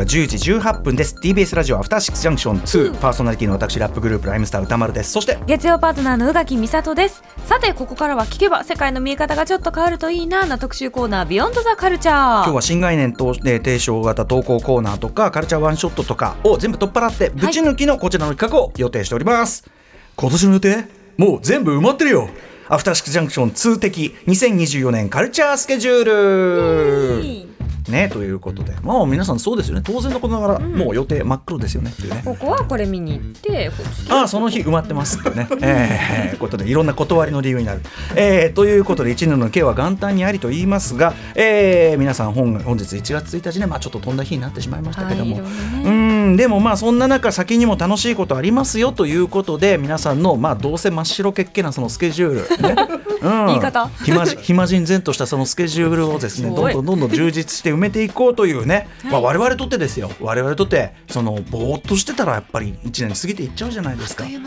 刻は10時18分です。TBS ラジオアフターシックスジャンクション2パーソナリティの私ラップグループライムスター歌丸です。そして月曜パートナーの宇垣美里です。さてここからは聞けば世界の見え方がちょっと変わるといいなな特集コーナービヨンドザカルチャー今日は新概念と、えー提唱型投稿コーナーとかカルチャーワンショットとかを全部取っ払ってぶち抜きのこちらの企画を予定しております、今年の予定もう全部埋まってるよ。アフターシックスジャンクション2的2024年カルチャースケジュールねということで。まあ皆さんそうですよね。当然のことながら、もう予定真っ黒ですよね。っていうね。ここはこれ見に行ってああその日埋まってますってね、えー、ことでいろんな断りの理由になる、えー、ということで1年の計は元旦にありと言いますが、えー、皆さん本本日1月1日ね、まあ、ちょっと飛んだ日になってしまいましたけども、はいね。うんでもまあそんな中先にも楽しいことありますよということで皆さんのまあどうせ真っ白けっけなそのスケジュール、ね。うん、言い方。暇人然としたそのスケジュールをですね どんどんどんどん充実して埋めていこうというね、まあ、我々とってですよ。我々とってそのぼーっとしてたらやっぱり1年過ぎていっちゃうじゃないですか。ね。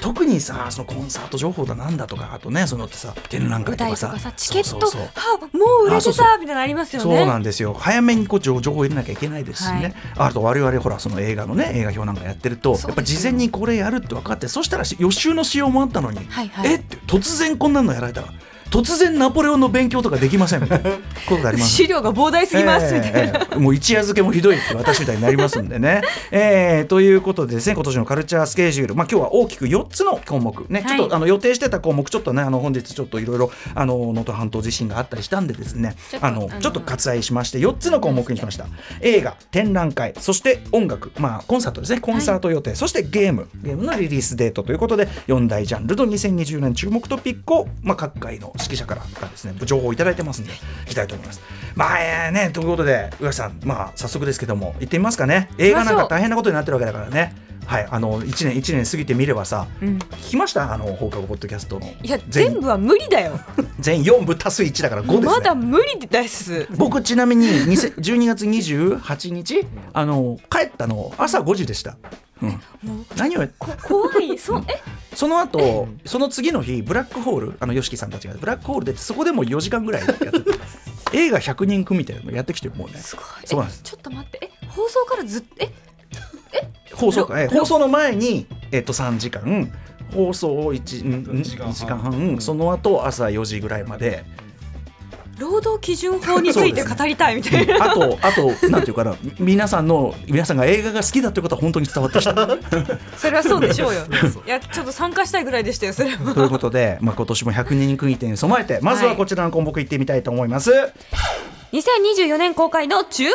特にさそのコンサート情報だなんだとかあとねそのってさ展覧会舞とかさチケットそうそうそう。はもう売れてたみたいなのありますよね。そうなんですよ。早めにこう情情報を入れなきゃいけないですしね、あと我々ほらその映画のね映画表なんかやってると、やっぱ事前にこれやるって分かってそしたらし予習のしようもあったのに、はいはい。えって突然こんなのやられたら突然ナポレオンの勉強とかできませんみたいなことがあります。資料が膨大すぎますみたいな、ええええ。もう一夜漬けもひどいって私みたいになりますんでね。えーということでですね今年のカルチャースケジュール、まあ、今日は大きく4つの項目ね、はい。ちょっとあの予定してた項目ちょっとねあの本日ちょっといろいろあの能登半島地震があったりしたんでですね。ちょっとあのちょっと割愛しまして4つの項目にしました。映画展覧会そして音楽。まあコンサートですね。コンサート予定、そしてゲーム。ゲームのリリースデートということで4大ジャンルの2020年注目トピックを、まあ、各界の指揮者からですね情報をいただいてますんでいきたいと思います。まあえーねということで宇垣さんまあ早速ですけども行ってみますかね映画なんか大変なことになってるわけだからね。はい、あの1年一年過ぎてみればさ、うん。聞きました？あの放課後ポッドキャストの。いや全全部は無理だよ。全4部足す1だから5ですね。まだ無理です。僕ちなみに20 12 月28日あの帰ったの朝5時でした、うん、何を怖い。そうえ？その後その次の日ブラックホールあの YOSHIKI さんたちがブラックホールでそこでも4時間ぐらいやってて 映画100人組みたいなのやってきてもうね。すごい。そうなんです。えちょっと待って。え放送からずっえ？放送か。えろ放送の前に、えっと、3時間。放送を 1, 1時間半。その後朝4時ぐらいまで。労働基準法について語りたいみたいな。あとあとなんていうかな。皆さんの皆さんが映画が好きだってことは本当に伝わってきた。それはそうでしょうよ。いやちょっと参加したいぐらいでしたよそれは。ということで、まあ、今年も100人組店に備えてまずはこちらの項目いってみたいと思います。2024年公開の注目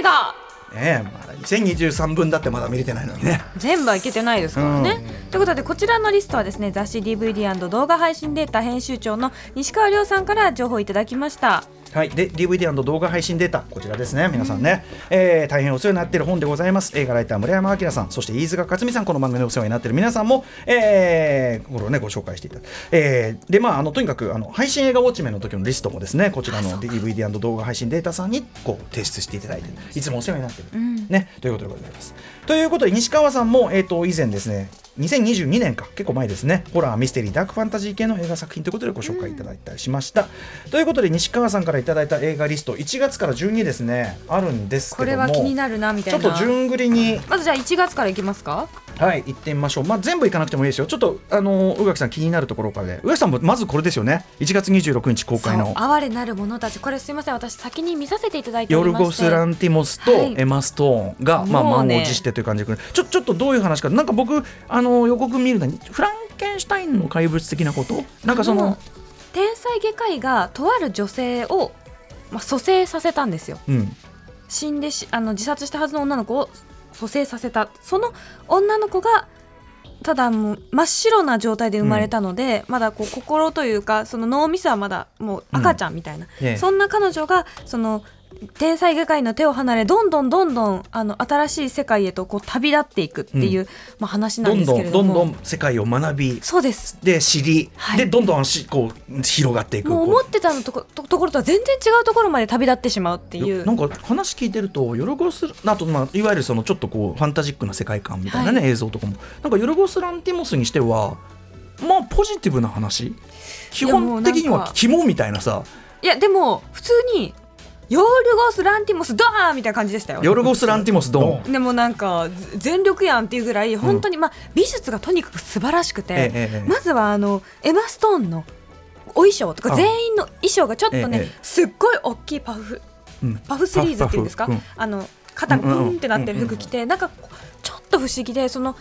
映画ねえまだ2023分だってまだ見れてないのにね。全部はいけてないですからね。ということでこちらのリストはですね雑誌 DVD& 動画配信データ編集長の西川亮さんから情報いただきました。はい、で DVD& 動画配信データこちらですね。皆さんね、えー大変お世話になっている本でございます。映画ライター村山明さん。そして飯塚克美さん。この番組でお世話になっている皆さんも、えーこれをねご紹介していた。だく、えーでまああのとにかくあの配信映画ウォッチメンの時のリストもですねこちらの DVD& 動画配信データさんにこう提出していただいていつもお世話になっている、ん。ね。ということでございます。ということで西川さんも、えー、と以前ですね2022年か結構前ですね。ホラーミステリーダークファンタジー系の映画作品ということでご紹介いただいたりしました、ということで西川さんからいただいた映画リスト1月から順にですね。あるんですけこどもれは気になるなみたいな。ちょっと順繰りに。まずじゃあ1月からいきますか？はい行ってみましょう。まあ全部いかなくてもいいですよ。ちょっとあの宇垣さん気になるところからで。宇垣さんもまずこれですよね。1月26日公開の。哀れなる者たち。これすいません。私先に見させていただいておヨルゴス・ランティモスとはい。エマ・ストーンが、まあ、もうね。満を持してという感じでちょちょっとどういう話か。なんか僕あの予告見るのにフランケンシュタインの怪物的なこと？なんかその天才外科医がとある女性を、まあ、蘇生させたんですよ。うん。死んでしあの自殺したはずの女の子を蘇生させた。その女の子がただもう真っ白な状態で生まれたので、まだこう心というかその脳みそはまだもう赤ちゃんみたいな、ええ。そんな彼女がその天才外科医の手を離れどんどんどんどんあの新しい世界へとこう旅立っていくっていう、まあ、話なんですどんどんどけれどもんどん世界を学びそうです。で知り、はい。でどんどんしこう広がっていく。もうこ思ってたのとことところとは全然違うところまで旅立ってしまうっていう。よなんか話聞いてるとヨルゴスあと、まあ、いわゆるそのちょっとこうファンタジックな世界観みたいなね、映像とかも。なんかヨルゴス・ランティモスにしてはまあポジティブな話基本的には肝みたいなさ。いやでも普通にヨルゴス・ランティモスドーンみたいな感じでしたよ。ヨルゴス・ランティモスドン。でもなんかず全力やんっていうぐらい本当に、まあ美術がとにかく素晴らしくて、ええええまずはあのエマ・ストーンのお衣装とかあ。全員の衣装がちょっとね、えすっごい大きいパフうん。パフスリーズっていうんですか、パフパあの肩がプンってなってる服着て、なんかこうちょっと不思議でその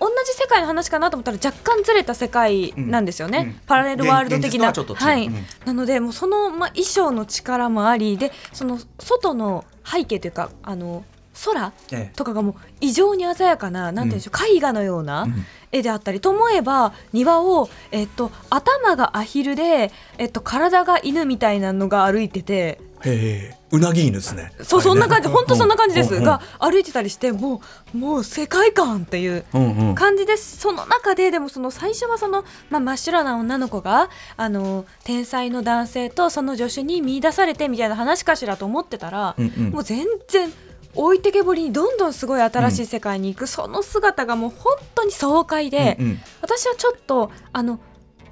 同じ世界の話かなと思ったら若干ずれた世界なんですよね、うんうん。パラレルワールド的な、はい。うん。なのでもうその、まあ、衣装の力もありでその外の背景というかあの空ええ。とかがもう異常に鮮やかななんていうんでしょう、絵画のようなうん。絵であったりと思えば庭を、えっと、頭がアヒルで、えっと、体が犬みたいなのが歩いててへえ、うなぎ犬ですね。そうそんな感じ。本当そんな感じです、うんうん。が歩いてたりしてもうもう世界観っていううんうん。感じです。その中ででもその最初はその、まあ、真っ白な女の子があの天才の男性とその助手に見出されてみたいな話かしらと思ってたら、うんうん。もう全然置いてけぼりにどんどんすごい新しい世界に行く、その姿がもう本当に爽快で、うんうん。私はちょっとあの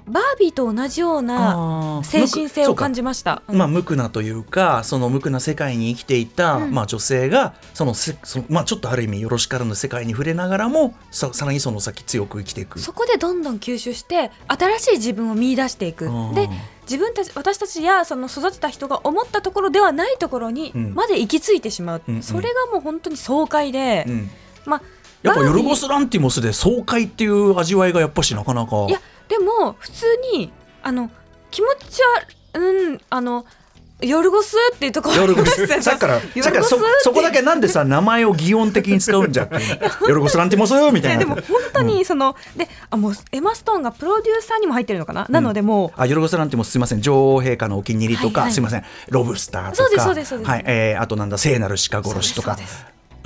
バービーと同じような精神性を感じじました。まあ、無垢なというかその無垢な世界に生きていた、うん。まあ、女性がそのせその、まあ、ちょっとある意味よろしからぬ世界に触れながらもささらにその先強く生きていく。そこでどんどん吸収して新しい自分を見出していく。うんで自分たち私たちやその育てた人が思ったところではないところにうん。まで行き着いてしまう、うんうん。それがもう本当に爽快で、うん。まあやっぱヨルゴス・ランティモスで爽快っていう味わいがやっぱしなかなか。いやでも普通にあの気持ちはうんあのヨルゴスっていうところヨルゴスさっきからヨさっきそそこだけなんでさ名前を擬音的に使うんじゃヨルゴス・ランティモスみたいな。でも本当にその、であもうエマ・ストーンがプロデューサーにも入ってるのかな、なのでもうあヨルゴス・ランティモスすみません。女王陛下のお気に入りとか、はいはいすみません。ロブスターとか。そうですそうですそうです。はい。えーあとなんだ聖なる鹿殺しとか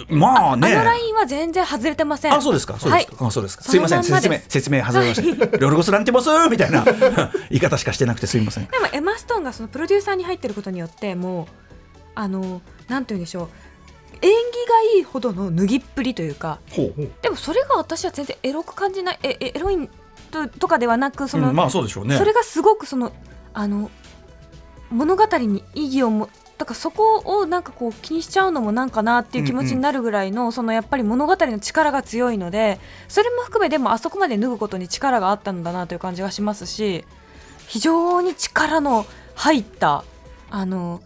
まあね。あのラインは全然外れてません。あそうですか。そうですか、はい。あそうですか。そす。いません。説明説明外れました。ヨルゴス・ランティモスみたいな。言い方しかしてなくてすいません。でもエマ・ストーンがそのプロデューサーに入ってることによってもうあのなんて言うんでしょう。演技がいいほどの脱ぎっぷりというかほうでもそれが私は全然エロく感じないええエロいととかではなくその、うんまあそうでしょうね。それがすごくそのあの物語に意義をもだからそこをなんかこう気にしちゃうのもなんかなっていう気持ちになるぐらいの、そのやっぱり物語の力が強いのでそれも含めでもあそこまで脱ぐことに力があったんだなという感じがしますし非常に力の入ったあの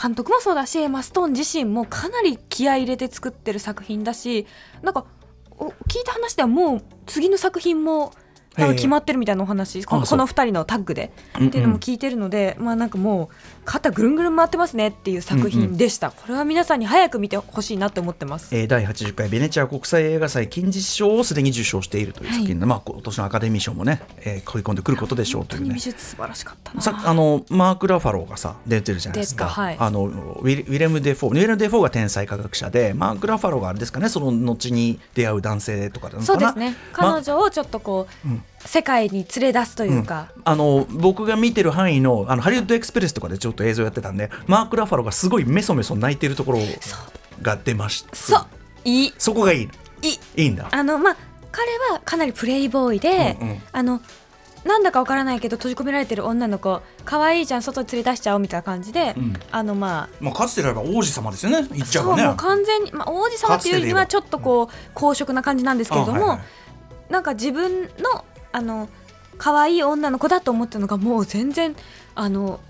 監督もそうだしエマ・ストーン自身もかなり気合い入れて作ってる作品だしなんかお聞いた話ではもう次の作品もなんか決まってるみたいなお話このあそう。この2人のタッグでうんうん。っていうのも聞いてるので、まあなんかもう肩ぐるんぐるん回ってますねっていう作品でした、これは皆さんに早く見てほしいなって思ってます。えー第80回ベネチア国際映画祭金獅子賞をすでに受賞しているという作品で、まあ、今年のアカデミー賞もね、えー、食い込んでくることでしょうというね。美。術素晴らしかったな。さあのマーク・ラファローがさ出てるじゃないですか、はい。あのウィルウィレム・デ・フォーウィレム・デ・フォーが天才科学者でマーク・ラファローがあれですかねその後に出会う男性とかなのかな。そうですね。ま彼女をちょっとこう、うん世界に連れ出すというか、あの僕が見てる範囲のあのハリウッドエクスプレスとかでちょっと映像やってたんでマーク・ラファローがすごいメソメソ泣いてるところが出ました。そう。いい。そこがいい。いい。いいんだ。あのまあ彼はかなりプレイボーイで、うんうん。あのなんだかわからないけど閉じ込められてる女の子可愛いじゃん外に連れ出しちゃおうみたいな感じで、うん。あのまあまあかつてであれば王子様ですよね言っちゃえそうもう完全に、まあ、王子様っていうよりはちょっとこう公職な感じなんですけれども、あはいはい。なんか自分のあの可愛い女の子だと思ったのがもう全然あの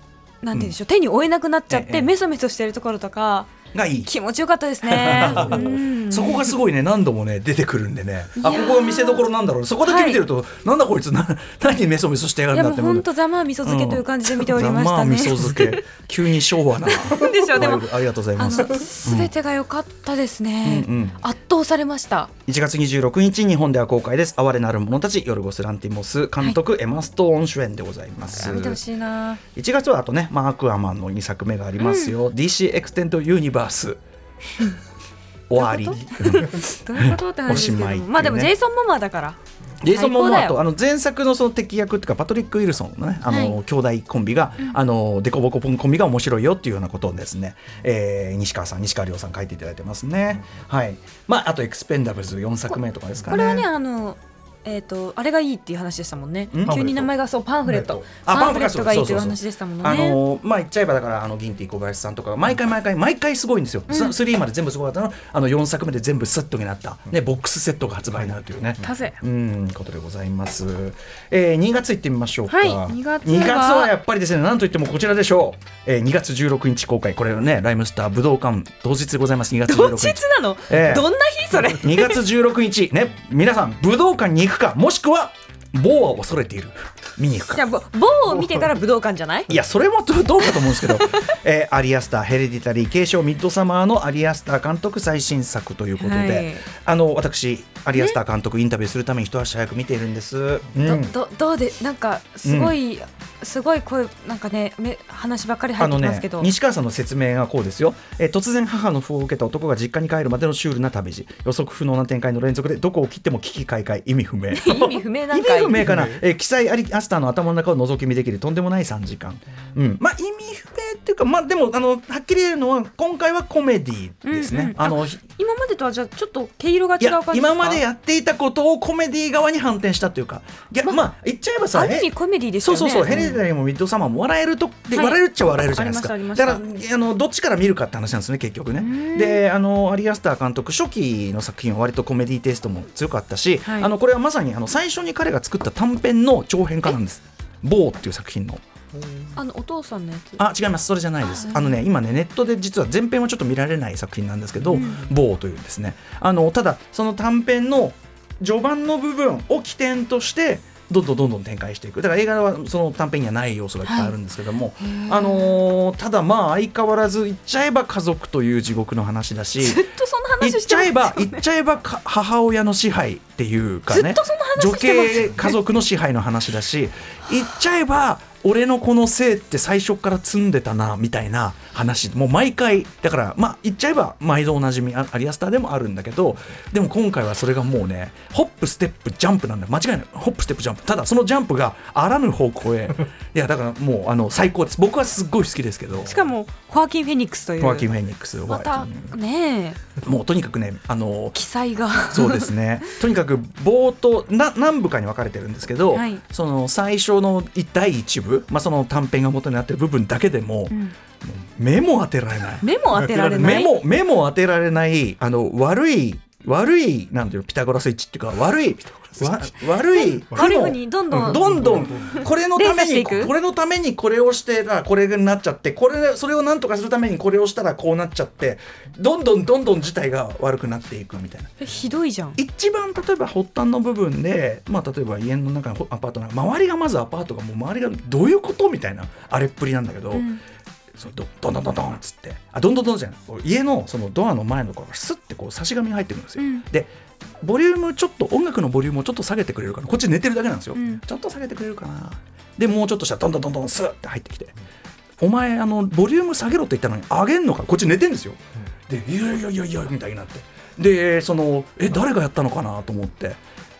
なんて言うんでしょう、手に負えなくなっちゃって、ええ。メソメソしてるところとかがいい。気持ちよかったですね。うん。そこがすごいね何度もね出てくるんでね。あここが見せ所なんだろうそこだけ見てると、なんだこいつな 何メソメソしてやがるんだって本当ざまあ味噌漬けという感じで見ておりましたね。ざまあ味噌漬け。急に昭和な。でしょでもありがとうございあます。のすべてが良かったですね、うんうん。圧倒されました。1月26日日本では公開です。哀れなる者たちヨルゴス・ランティモス監督、エマ・ストーン主演でございます。見てほしいな。1月はあとね、まあ、アクアマンの2作目がありますよ、DC エクステンドユニバース終わり。どういうこと？って話ですけど。ね。まあでもジェイソン・モモアだから。ジェイソン・モモアとあの前作のその敵役っていうかパトリック・ウィルソンのねあの、はい。兄弟コンビが、あのデコボコポンコンビが面白いよっていうようなことをですね、えー西川さん西川亮さん書いていただいてますね。はい。まああとエクスペンダブルズ4作目とかですかね。これはねあのえっ、とあれがいいっていう話でしたもんね。ん？急に名前がそうパンフレット。あパンフレットがいいという話でしたもんね。あのまあ言っちゃえばだからあのギンティ小林さんとかが毎回毎回毎回すごいんですよ、ス3まで全部すごかったの。あの4作目で全部セットになった、ね、ボックスセットが発売になるというね、なぜうんことでございます、えー、2月いってみましょうか、はい2月は。2月はやっぱりですねなんといってもこちらでしょう、えー、2月16日公開。これはねライムスター武道館当日でございます。2月16当日。日なの、ええ。どんな日それ？2月16日。ね皆さん武道館に行くかもしくは某は恐れている。見に行くか。じゃあぼ某を見てから武道館じゃない？いやそれもどどうかと思うんですけど、えーアリアスターヘレディタリー継承ミッドサマーのアリアスター監督最新作ということで、はい。あの私アリアスター監督インタビューするために一足早く見ているんです、うん。どどどうでなんかすごい、すごい声なんかねめ話ばっかり入ってきますけど、西川さんの説明がこうですよ、えー突然母の訃を受けた男が実家に帰るまでのシュールな旅路。予測不能な展開の連続でどこを切っても危機開会。意味不明。意味不明なん意かい。味不明かな、えー、記載アリアスターの頭の中を覗き見できる。とんでもない3時間、うん、まあ意味不明っていうかまあでもあのはっきり言えるのは今回はコメディですね、うんうんあの今までとはじゃあちょっと毛色が違う感じ今までやっていたことをコメディ側に反転したというか。いやまあ言っちゃえばさある意味えコメディですよね。そうそうそう、ヘレディタリーもミッドサマーも笑えるとで、はい笑えるっちゃ笑えるじゃないです。かだからあのどっちから見るかって話なんですね結局ね。ん。であのアリアスター監督初期の作品は割とコメディテイストも強かったし、はい。あのこれはまさにあの最初に彼が作った短編の長編化なんです「棒」っていう作品の。あのお父さんのやつ。あ違います。それじゃないです。あのね今ねネットで実は前編はちょっと見られない作品なんですけど「棒」というですね。あのただその短編の序盤の部分を起点としてどんどんどんどん展開していく。だから映画はその短編にはない要素がいっぱいあるんですけども、あのーただまあ相変わらず言っちゃえば家族という地獄の話だしずっとそんな言っ話してますよちゃえばね言っちゃえばか母親の支配っていうかね女系家族の支配の話だし言っちゃえば俺のこの性って最初から積んでたなみたいな話。もう毎回だからまあ言っちゃえば毎度おなじみあアリアスターでもあるんだけどでも今回はそれがもうねホップステップジャンプなんだ。よ間違いない。ホップステップジャンプ。ただそのジャンプがあらぬ方向へ。いやだからもうあの最高です。僕はすっごい好きですけど。しかもコアキン・フェニックスという。ホアキン・フェニックスまたね。えもうとにかくねあの記載が。そうですね。とにかく冒頭な何部かに分かれてるんですけど、はい。その最初の第1部、まあ、その短編が元になってる部分だけでも、うん。目も当てられない。目も当てられない。目も目も当てられないあの悪い悪いなんていうのピタゴラスイッチっていうか悪いわ悪い悪いふうにどんどんどんどんこれのためにこれのためにこれをしてらこれになっちゃってこれそれをなんとかするためにこれをしたらこうなっちゃってどんどんどんどん事態が悪くなっていくみたいな。えひどいじゃん。一番例えば発端の部分で、まあ、例えば家の中のアパートなんか周りがまずアパートがもう周りがどういうことみたいなあれっぷりなんだけど、うんそのどどんどんどんどんっつって。あどんどんどんじゃないこう家のそのドアの前のところからスッてこう差し紙が入ってくるんですよ、うん。でボリュームちょっと音楽のボリュームをちょっと下げてくれるかな。こっち寝てるだけなんですよ、うん。ちょっと下げてくれるかな。でもうちょっとしたらどんどんどんどんスッて入ってきて。お前あのボリューム下げろって言ったのに上げんのか？こっち寝てんですよ、でいやいやいやいやみたいになって。でそのえ誰がやったのかなと思って。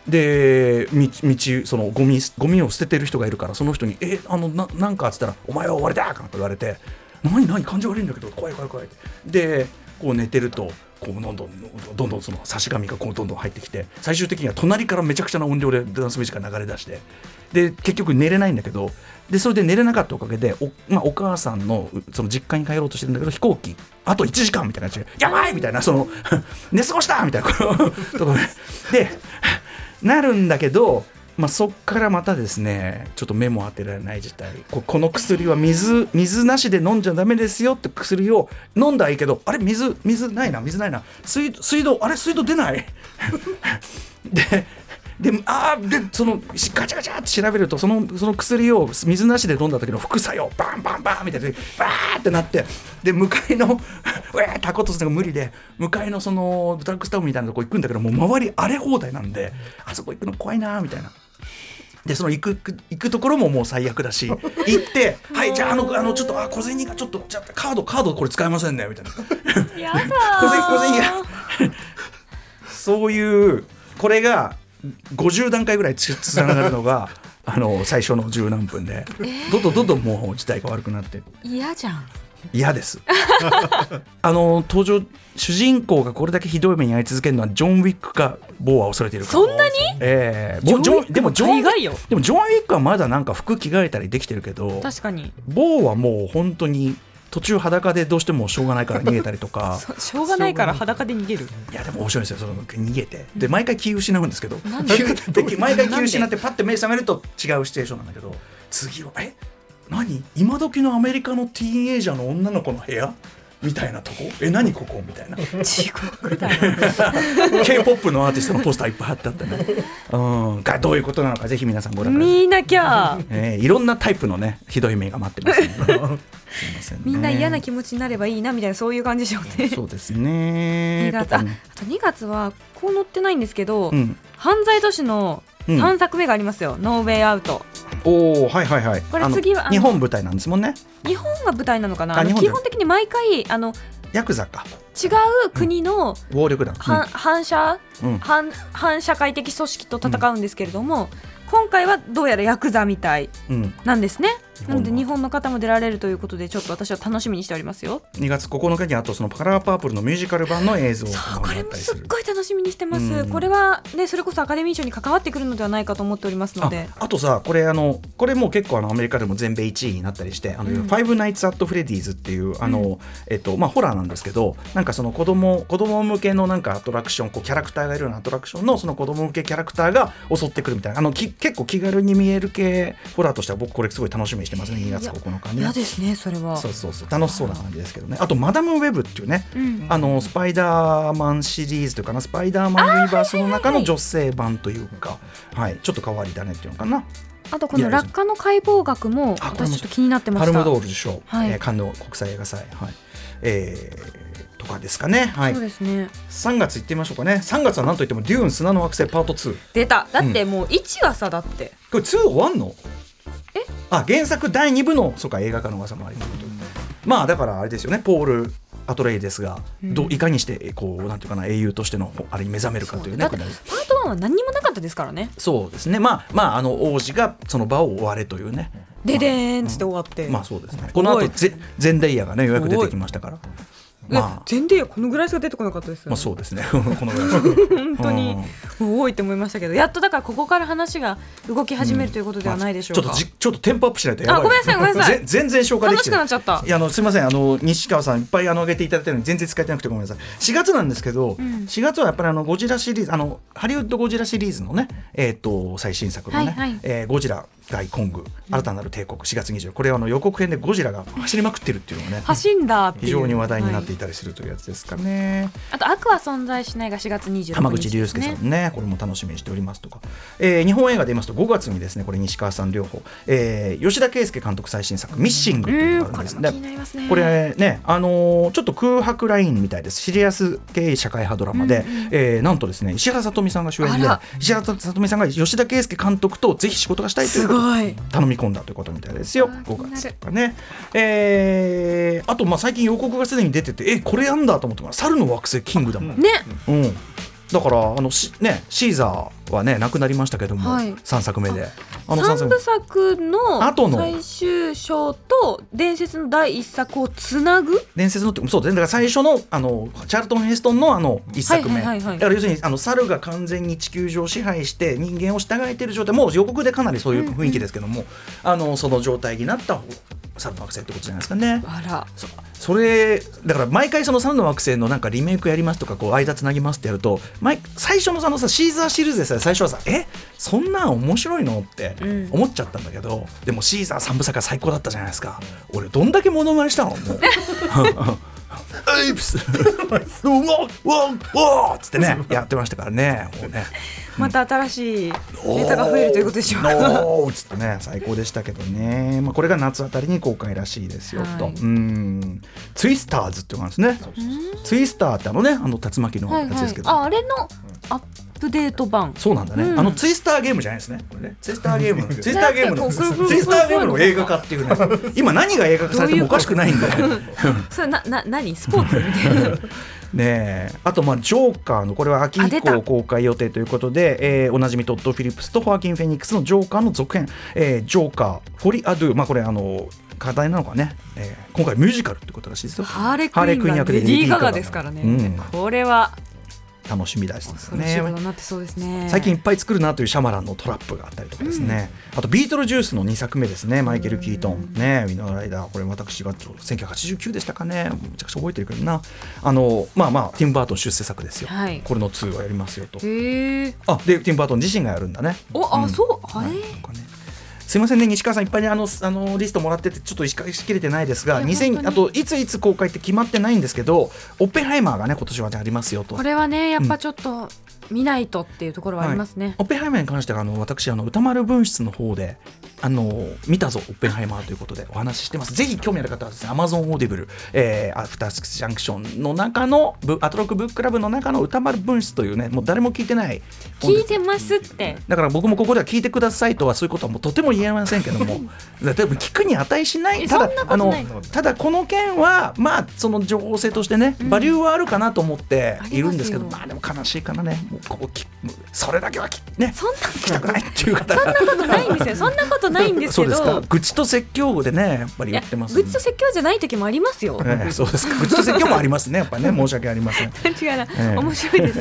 で道道そのゴミゴミを捨ててる人がいるからその人に「えあのななんか」っつったら「お前は終わりだ!」なんか言われて「何何感じ悪いんだけど怖い怖い怖い」でこう寝てるとこうどんどんどんどんその差し紙がこうどんどん入ってきて最終的には隣からめちゃくちゃな音量でダンスミュージックが流れ出してで結局寝れないんだけどでそれで寝れなかったおかげでお,、まあ、お母さんのその実家に帰ろうとしてるんだけど飛行機あと1時間みたいな感じで「やばい!」みたいなその 寝過ごしたみたいなところでなるんだけど、まあ、そっからまたですねちょっと目も当てられない事態。ここの薬は水水なしで飲んじゃダメですよって薬を飲んだらいいけどあれ水水ないな水ないな。水水道あれ水道出ない？でであでそのガチャガチャって調べるとそのその薬を水なしで飲んだ時の副作用バンバンバンみたいな。バーってなってで向かいの うえータコとするのが無理で向かいのそのドラッグストアみたいなとこ行くんだけどもう周り荒れ放題なんであそこ行くの怖いなみたいな。でその行く行くところももう最悪だし 行って「はいじゃああのあのちょっとあ小銭がちょっとじゃあカードカードこれ使えませんね」みたいな。小銭小銭が。そういうこれが50段階ぐらいつつながるのがあの最初の十何分で。どんどんどんどんもう事態が悪くなって。嫌じゃん嫌です。あの登場主人公がこれだけひどい目に遭い続けるのはジョン・ウィックかボーは恐れているかそんなに？ええ。ジョンでもジョンでもジョン・ウィックはまだなんか服着替えたりできてるけど確かに。ボーはもう本当に途中裸でどうしてもしょうがないから逃げたりとか。そしょうがないから裸で逃げる？いやでも面白いですよ。その逃げて。で毎回気失うんですけど。毎回気失ってパッて目覚めると違うシチュエーションなんだけど次はえ？何？今時のアメリカのティーンエイジャーの女の子の部屋？みたいなとこ？え何ここ？みたいな。地獄だな。K p o p のアーティストのポスターいっぱい貼ってあってね。うん。がどういうことなのか？ぜひ皆さんご覧ください、見なきゃ。えーいろんなタイプのねひどい目が待ってます ね。みんな嫌な気持ちになればいいなみたいなそういう感じでしょうね。そうですね。2月。ああと2月はこう載ってないんですけど、うん。犯罪都市のうん3作目がありますよ、ノーウェイアウトおおはいはいはい。これ次は日本舞台なんですもんね。日本が舞台なのかな？基本的に毎回あのヤクザか。違う国の暴力団。反,、反社？うん。反反社会的組織と戦うんですけれども、今回はどうやらヤクザみたいうん、なんですねなので日本の方も出られるということでちょっと私は楽しみにしておりますよ。2月9日にあとそのパラーパープルのミュージカル版の映像をそうこれもすっるごい楽しみにしてます、うん。これはねそれこそアカデミー賞に関わってくるのではないかと思っておりますのあで。あとさこれあのこれも結構あのアメリカでも全米1位になったりして「あのうん。ファイブナイツ・アット・フレディーズ」っていうあの、うえっとまあ、ホラーなんですけどなんかその子供子供向けのなんかアトラクションこうキャラクターがいるようなアトラクションのその子供向けキャラクターが襲ってくるみたいなあのき結構気軽に見える系ホラーとしては僕これすごい楽しみにしてますね2月9日ね。嫌。ですねそれは。そうそうそう楽しそうな感じですけどね。あと「マダム・ウェブ」っていうねうんあのスパイダーマンシリーズというかなスパイダーマンユニバースの中の女性版というか、はい、ちょっと変わり種っていうのかな。あとこの落下の解剖学も私ちょっと気になってまパルしたムドール受賞、はい。えーカンヌ国際映画祭、はい。えーとかですかね、はい。そう、ですね。3月行ってみましょうかね。3月は何といっても「デューン砂の惑星パート2」出た。だってもう1はさだって。これ2終わんの？えあ原作第2部のそうか映画化の噂もありということでまあだからあれですよね。ポール・アトレイですが、どういかにしてこうなんていうかな英雄としてのあれに目覚めるかというねだってパート1は何にもなかったですからね。そうですね。まあまああの王子がその場を追われというね。ででーんっつって終わって、まあそうですね。この後ゼゼンデイヤがねようやく出てきましたからまあ。全然このぐらいしか出てこなかったですよ、まあそうですね。このぐらい。本当に多いって思いましたけどやっとだからここから話が動き始めるということではないでしょうか、ちょっとじちょっとテンポアップしないとやばい。あごめんなさいごめんなさい。ぜ全然消化できて楽しくなっちゃった。いやあのすみませんあの西川さんいっぱいあの上げていただいたのに全然使えてなくてごめんなさい。4月なんですけど、ん。4月はやっぱりあのゴジラシリーズあのハリウッドゴジラシリーズのねえっ、と最新作のね、はいはい。えーゴジラ大コング新たなる帝国4月20これはあの予告編でゴジラが走りまくってるっていうのがね走んだっていう。非常に話題になってはいいたりするというやつですかね。あと悪は存在しないが4月26日浜口竜介さんねこれも楽しみにしておりますとか、えー日本映画で言いますと5月にですねこれ西川さん両方、えー吉田圭佑監督最新作「ミッシング」というのがあるんですね。うんこれね。これね、あのーちょっと空白ラインみたいです。シリアス系社会派ドラマで、えーなんとですね石原さとみさんが主演で石原さとみさんが吉田圭佑監督とぜひ仕事がしたいというごい。頼み込んだということみたいですよ。あー5月とかね、えーあとまあ最近予告がすでに出ててえこれやんだと思ってから猿の惑星キングダム、ね。うん、だからあのし、ね、シーザーはね亡くなりましたけども、はい。3作目で。あの三三部作の後の。最終章と伝説の第一作をつなぐ？伝説のってそうだから最初のあのチャールトン・ヘストンのあの1作目、だから要するにあの猿が完全に地球上を支配して人間を従えている状態。もう予告でかなりそういう雰囲気ですけども、あのその状態になった猿の惑星ってことじゃないですかね。あら。そそれだから毎回その猿の惑星のなんかリメイクやりますとかこう間つなぎますってやると毎最初のそのさシーザーシリーズでさ最初はさえ？そんなん面白いのってうん。思っちゃったんだけど、でもシーザー三部作は最高だったじゃないですか。俺どんだけモノマネしたの？もう。エイプスうわうわうわっつってねやってましたからね。もうねまた新しいネタが増えるということでしょうか。おーつってね最高でしたけどね、まあ、これが夏あたりに公開らしいですよと、はいうんツイスターズっていうのがあるんですねツイスターってあのねあの竜巻のやつですけど、ああれのアップデート版そうなんだね、うんあのツイスターゲームじゃないですねこれねツイスターゲームツイスターゲームのツイスターゲームの映画化っていうね今何が映画化されてもおかしくないんでそれなな何スポーツみたいなねえ。あとまあジョーカーのこれは秋以降公開予定ということで、えーおなじみトッド・フィリップスとホアキン・フェニックスのジョーカーの続編、えージョーカーフォリ・アドゥ、まあ、これあの課題なのかね、えー今回ミュージカルってことらしいですよ。ハーレクイーン役でレディーガガですからね、うん。これは楽しみだしですね。恐ろしいことになってそうですね。最近いっぱい作るなというシャマランのトラップがあったりとかですね、あとビートルジュースの2作目ですね。マイケル・キートン。ねウィノーライダー。これ私が1989でしたかね。めちゃくちゃ覚えてるけどな。あのまあまあティム・バートン出世作ですよ、はい。これの2をやりますよと。あでティム・バートン自身がやるんだね。おあ、うん。そう。あれ？なんかねすいませんね西川さんいっぱいあのあのリストもらっててちょっと意識しきれてないですがいや2000本当に。あといついつ公開って決まってないんですけどオッペンハイマーがね今年はねありますよと。これはねやっぱちょっと見ないとっていうところはありますね、オッペンハイマーに関してはあの私あの宇多丸分室の方であの見たぞオッペンハイマーということでお話ししてます。ぜひ興味ある方はですね Amazon オーディブル、えー、アフターシックスジャンクションの中のブアトロクブッククラブの中の宇多丸分室というねもう誰も聞いてない聞いてますって。だから僕もここでは聞いてくださいとはそういうことはもうとても言えませんけども例えば聞くに値しないただこあのただこの件はまあその情報性としてね、バリューはあるかなと思っているんですけどあますまあでも悲しいからねもうここきそれだけはきねそんな聞きたくないっていう方がそんなことないんですよそんなことないんですそうですけどか愚痴と説教でねやっぱり言ってます愚痴と説教じゃない時もありますよええそうですか愚痴と説教もありますねやっぱりね申し訳ありません違うな、ええ面白いです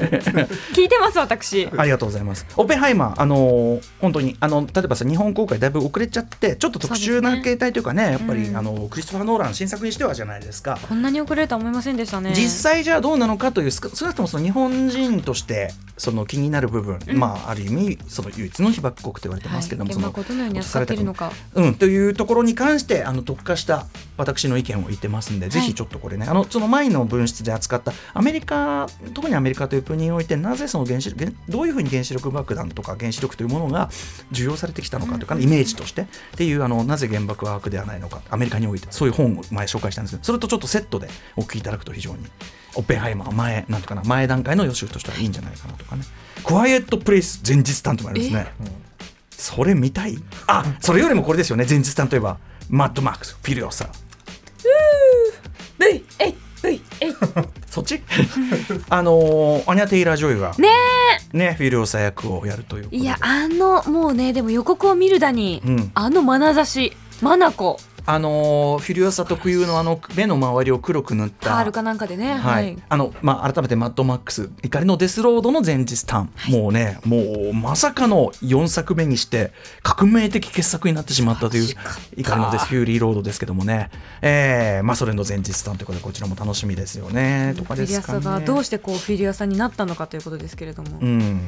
聞いてます私ありがとうございます。オペハイマー、あのー本当にあの例えばさ日本公開ぶ遅れちゃってちょっと特殊な形態というかねやっぱり、うん。あのクリストファー・ノーラン新作にしてはじゃないですか。こんなに遅れるとは思いませんでしたね。実際じゃあどうなのかという少少なくともその日本人としてその気になる部分、うん。まあある意味その唯一の被爆国と言われてますけども、はい、そのことのように扱っているのか。うん、というところに関してあの特化した私の意見を言ってますんで、ぜひちょっとこれねあのその前の分室で扱ったアメリカ特にアメリカという国においてなぜその原子原どういうふうに原子力爆弾とか原子力というものが受容されてきたのかというか、イメージとしてっていうあのなぜ原爆は悪ではないのかアメリカにおいてそういう本を前紹介したんです。けどそれとちょっとセットでお聞きいただくと非常にオッペンハイマー前なんとかな前段階の予習としてはいいんじゃないかなとかね。クワイエットプレイス前日担当もありますね。それ見たい？あそれよりもこれですよね。前日譚といえばマッドマックスフュリオサうそっち？あのーアニャ・テイラー・ジョイがねねフュリオサ役をやるといういやあのもうねでも予告を見るだに、うん。あの眼差しマナコあのーフュリオサ特有のあの目の周りを黒く塗った。パールかなんかでね。ははい。い、あのまあ、改めてマッドマックス怒りのデスロードの前日譚、もうねもうまさかの4作目にして革命的傑作になってしまったという怒りのデスフューリーロードですけどもね、えーまあ、それの前日短ということでこちらも楽しみですよね。とかフィリアサですかね。がどうしてこうフィリアサになったのかということですけれども、うん。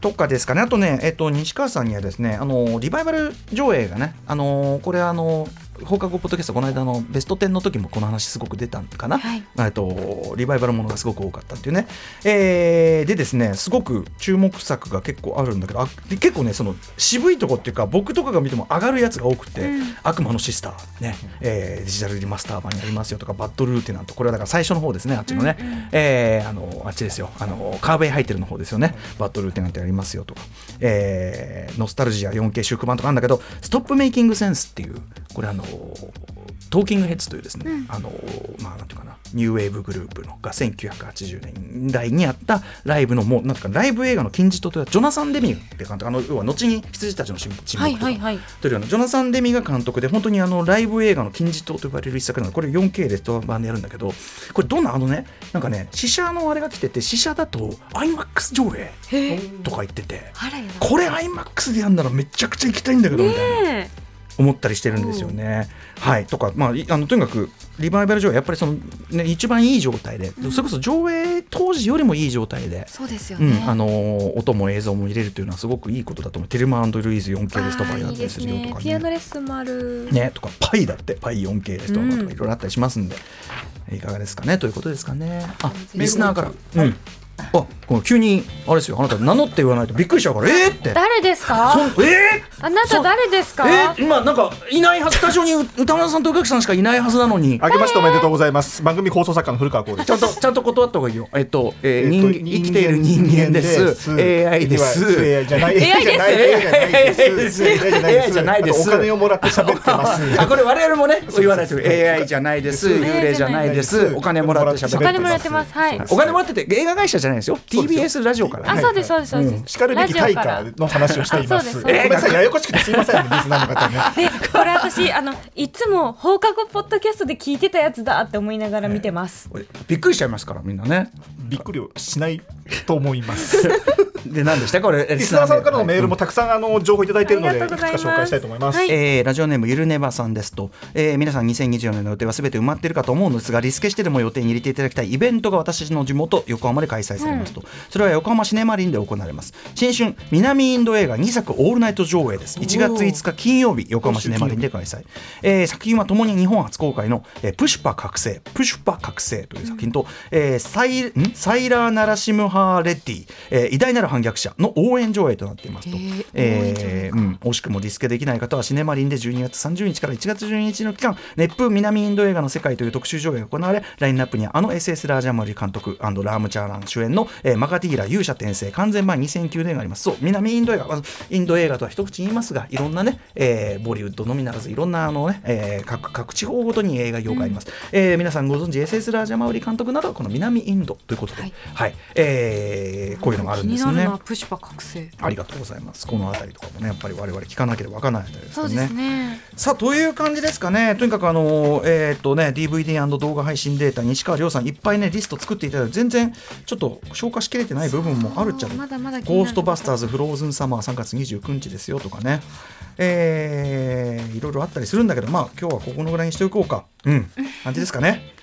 とかですかね、あとね、えっと、西川さんにはですね、あのリバイバル上映がね、あのこれ、あの放課後ポッドキャスト、この間のベスト10の時もこの話、すごく出たんかな、はい。えっと、リバイバルものがすごく多かったっていうね、えーでですね、すごく注目作が結構あるんだけど、あで結構ね、その渋いとこっていうか、僕とかが見ても上がるやつが多くて、うん。悪魔のシスター、ねえーデジタルリマスター版やりますよとか、バッドルーティナント、これはだから最初の方ですね、あっちのね、えーあのあっちですよ、あのカーベイ入ってるの方ですよね、バッドルーティナントやりますよとか、えーノスタルジア 4K シューク版とかあるんだけど、ストップメイキングセンスっていう、これあの、トーキングヘッズというですね、あのまあなんていうかな、ニューウェーブグループのが1980年代にあったライブのもうなんていうかライブ映画の金字塔というジョナサン・デミーって監督あの要は後に羊たちの沈黙とか、はいはいはい。というようなジョナサン・デミが監督で本当にあのライブ映画の金字塔と呼ばれる一作なの。でこれ 4K でストア版でやるんだけどこれどんなあのねなんかね試写のあれが来てて試写だと IMAX 上映とか言っててこれ IMAX でやるならめちゃくちゃ行きたいんだけどみたいな。ね思ったりしてるんですよね。はい。とか、まあ、いあのとにかくリバイバル上映やっぱりその、ね、一番いい状態で、それこそ上映当時よりもいい状態で。え。そうですよね、うん、あのー音も映像も入れるというのはすごくいいことだと思う。テルマルイーズ 4K レストバイやったりすするよとかね。ね。ピアノレッスンもある、ね、とかパイだってパイ 4K レストバイとうん。かいろいろあったりしますんで、いかがですかね。ということですかね。あうんリスナーから、うん、あこの急にあれですよあなた名乗って言わないとびっくりしちゃうからえー、って。誰ですか？そんえー？あなた誰ですか？えー、今なんかいないはずスタジオに歌丸さんと宇垣さんしかいないはずなのに。あけましておめでとうございます。番組放送作家の古川光です。ちゃん。とちゃんと断った方がいいよ。えっと、えーえっと人生きている人間です。AI です。AI じゃない。AI です。AI じゃないです。AI じゃないです。お金をもらって喋ってます。あこれ我々もね言わないと AI じゃないです。幽霊じゃないです。お金もらって喋ってます。お金もらってます。はい。お金もらってて映画会社じゃないですよ TBS ラジオからあ、ねそうですそうですそうです。しかるべき対価の話をしています。ごめんなさい、ややこしくてすみません、リスナーの方ね。でこれ私あのいつも放課後ポッドキャストで聞いてたやつだって思いながら見てます。びっくりしちゃいますからみんなねびっくりをしないと思います。で何でした？これ リスナーさんからのメールももたくさんあの情報いただいているので、いくつか紹介したいと思います。はい。えーラジオネームゆるねばさんですと、えー皆さん2024年の予定はすべて埋まっているかと思うのですがリスケしてでも予定に入れていただきたいイベントが私の地元横浜で開催されますと、それは横浜シネマリンで行われます。新春南インド映画2作オールナイト上映です。1月5日金曜日横浜シネマリンで開催、えー作品はともに日本初公開の、えープシュパ覚醒プシュパ覚醒という作品と、えーサイんサイラー・ナラシムハー・レッディ、えー偉大なる反逆者の応援上映となっていますと、えーうん、惜しくもリスケできない方はシネマリンで12月30日から1月12日の期間熱風南インド映画の世界という特集上映が行われラインナップにはあの SS ラージャマリ監督ラームチャーラン主演の、えーマカティーラ勇者転生完全版2009年があります。そう南インド映画インド映画とは一口に言いますがいろんなね、えーボリウッドのみならずいろんなあのね、えー各各地方ごとに映画業界あります、えー皆さんご存知 SS ラージャマウリ監督などはこの南インドということで、ははい。いえーこういうのがあるんですね気になるのはプシュパ覚醒。ありがとうございます。この辺りとかもね、やっぱり我々聞かなければわからないあたりですよね。そうですね。さあという感じですかね。とにかくあのえーっとね DVD& 動画配信データ西川亮さんいっぱいねリスト作っていただいて全然ちょっと消化しきれてない部分もあるっちゃまだまだゴーストバスターズフローズンサマー3月29日ですよとかね。えーいろいろあったりするんだけどまあ今日はここのぐらいにしておこうか。うん感じですかね。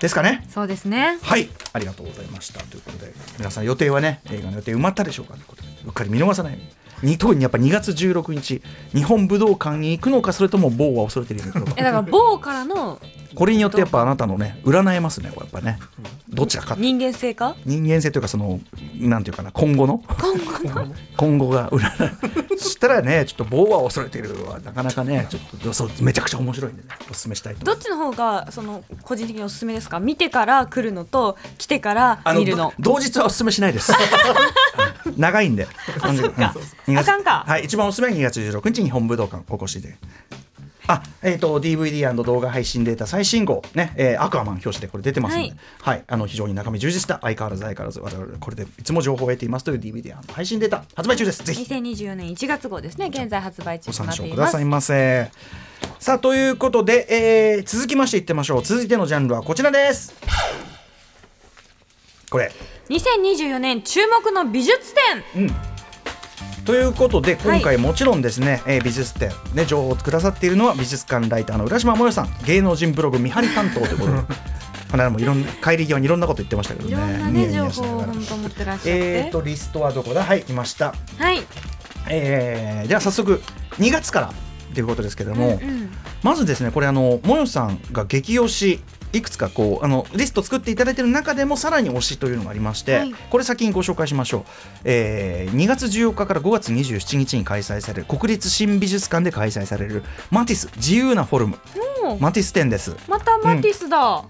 ですかね。そうですね。はい、ありがとうございましたということで皆さん予定はね映画の予定埋まったでしょうかということでうっかり見逃さないようにに特にやっぱ2月16日日本武道館に行くのかそれとも某は恐れているのか えだから某からのこれによってやっぱあなたのね占えますねこれやっぱね。どちらか人間性か？人間性というかそのなんていうかな今後の？今後 が占いそしたらねちょっと某は恐れているはなかなかねちょっとそうめちゃくちゃ面白いんでねお勧めしたいとどっちの方がその個人的におすすめですか？見てから来るのと来てから見るの？ど同日はお勧めしないです。長いんで。あそっか。2月。あかんか。はい一番おすすめは2月16日日本武道館お越しであえー、と DVD& 動画配信データ最新号。ね、えーアクアマン表紙でこれ出てますので、ははい。いあの非常に中身充実した相変わらず相変わらず我々これでいつも情報を得ていますという DVD& 配信データ発売中です。ぜひ。2024年1月号ですね。現在発売中ご参となっています。照ください。ませ。さあということで、えー続きましていってみましょう。続いてのジャンルはこちらです。これ。2024年注目の美術展。ということで今はい回もちろんですね、えー美術展ね情報をくださっているのは美術館ライターの浦島もよさん芸能人ブログ見張り担当ということでこの間もいろんな帰り際にいろんなこと言ってましたけどねいろんなね情報を本当持ってらっしゃって。えーとリストはどこだ？はい来ました、はい。えー、では早速2月からということですけれども、うんうんまずですねこれあのもよさんが激推しいくつかこうあのリスト作っていただいている中でもさらに推しというのがありまして、はい。これ先にご紹介しましょう、えー2月14日から5月27日に開催される国立新美術館で開催されるマティス自由なフォルム。マティス展です。またマティスだ。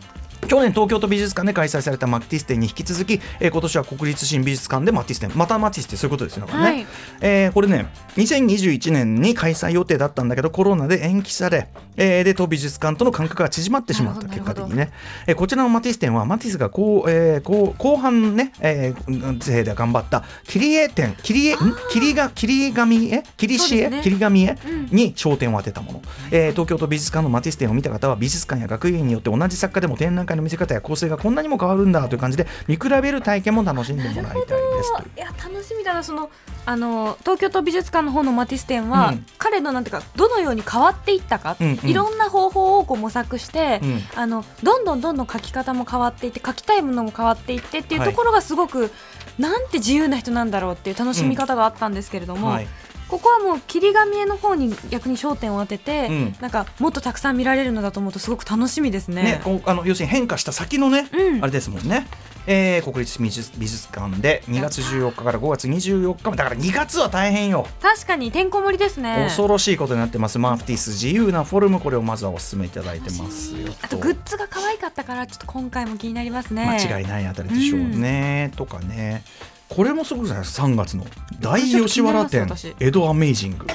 去年東京都美術館で開催されたマティス展に引き続き、えー今年は国立新美術館でマティス展。またマティスってそういうことですよね,、はい。えーこれね2021年に開催予定だったんだけどコロナで延期され、えーで都美術館との間隔が縮まってしまった結果的にね、えーこちらのマティス展はマティスがこう、えーこう後半ね、えー、勢で頑張った切り絵展切り絵ん？切りが切り紙絵？切り紙絵、ね。切り紙絵？うん。に焦点を当てたもの、えー東京都美術館のマティス展を見た方は美術館や学芸員によって同じ作家でも展覧会の見せ方や構成がこんなにも変わるんだという感じで見比べる体験も楽しんでもらいたいです。といういや楽しみだなそのあの東京都美術館の方のマティス展は、うん。彼のなんていうかどのように変わっていったか、うんうんいろんな方法をこう模索して、うんあのどんどんどんどん書き方も変わっていって書きたいものも変わっていってっていうはいところがすごく、なんて自由な人なんだろうっていう楽しみ方があったんですけれども、はいここはもう切り紙絵の方に逆に焦点を当てて、うん。なんかもっとたくさん見られるのだと思うとすごく楽しみですね。ね、あの要するに変化した先のね、うん。あれですもんね、えー国立美術美術館で2月14日から5月24日までだから2月は大変よ、確かにてんこ盛りですね。恐ろしいことになってます。マーフティス自由なフォルムこれをまずはお勧めいただいてますよあとグッズが可愛かったからちょっと今回も気になりますね。間違いないあたりでしょうね、とかねこれもすごくないですか？3月の。大吉原展ちょっと気になります江戸アメイジング。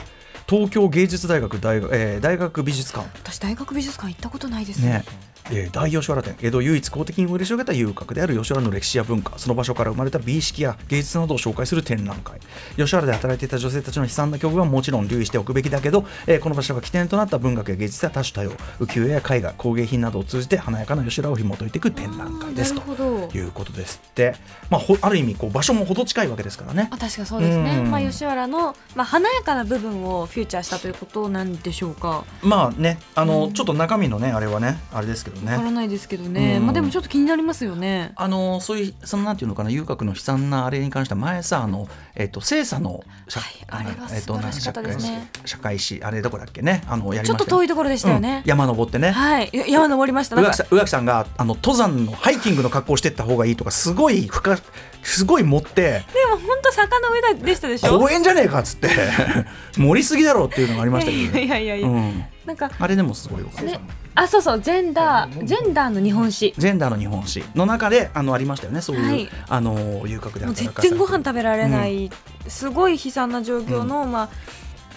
東京芸術大学大学,、えー大学美術館。私大学美術館行ったことないです。ねえー大吉原店江戸唯一公的に売り広げた遊郭である吉原の歴史や文化その場所から生まれた美意識や芸術などを紹介する展覧会。吉原で働いていた女性たちの悲惨な境遇はもちろん留意しておくべきだけど、えーこの場所が起点となった文学や芸術や多種多様浮世絵や絵画工芸品などを通じて華やかな吉原を紐解いていく展覧会ですなということです。って、まあ、ほある意味こう場所も程近いわけですからね。あ確かそうですね、うん。まあ、吉原の、まあ、華やかな部分をフューチャーしたということなんでしょうか？まあねあの、うんちょっと中身のねあれはねあれですけどね。わからないですけどね、うん。まあ、でもちょっと気になりますよね。あのそういうそのなんていうのかな遊郭の悲惨なあれに関しては前さあのえっ、と精査の社はいあれはえっと素晴らしかったですね。社会史あれどこだっけね？あのやりちょっましたいと遠いところでしたよね、山登ってね。はい。山登りました。宇垣さんがあの登山のハイキングの格好をしてった方がいいとかすごい深すごい持ってでも本当坂の上でしたでしょ？公園じゃねえかっつって 盛りすぎだろうっていうのがありましたけど、いやいやいやいや、うん、なんかあれでもすごいよかった。ねあそうそうジェンダージェンダーの日本史。ジェンダーの日本史の中であのありましたよね。そういう、はい。あの遊郭で全然ご飯食べられない、すごい悲惨な状況の、まあ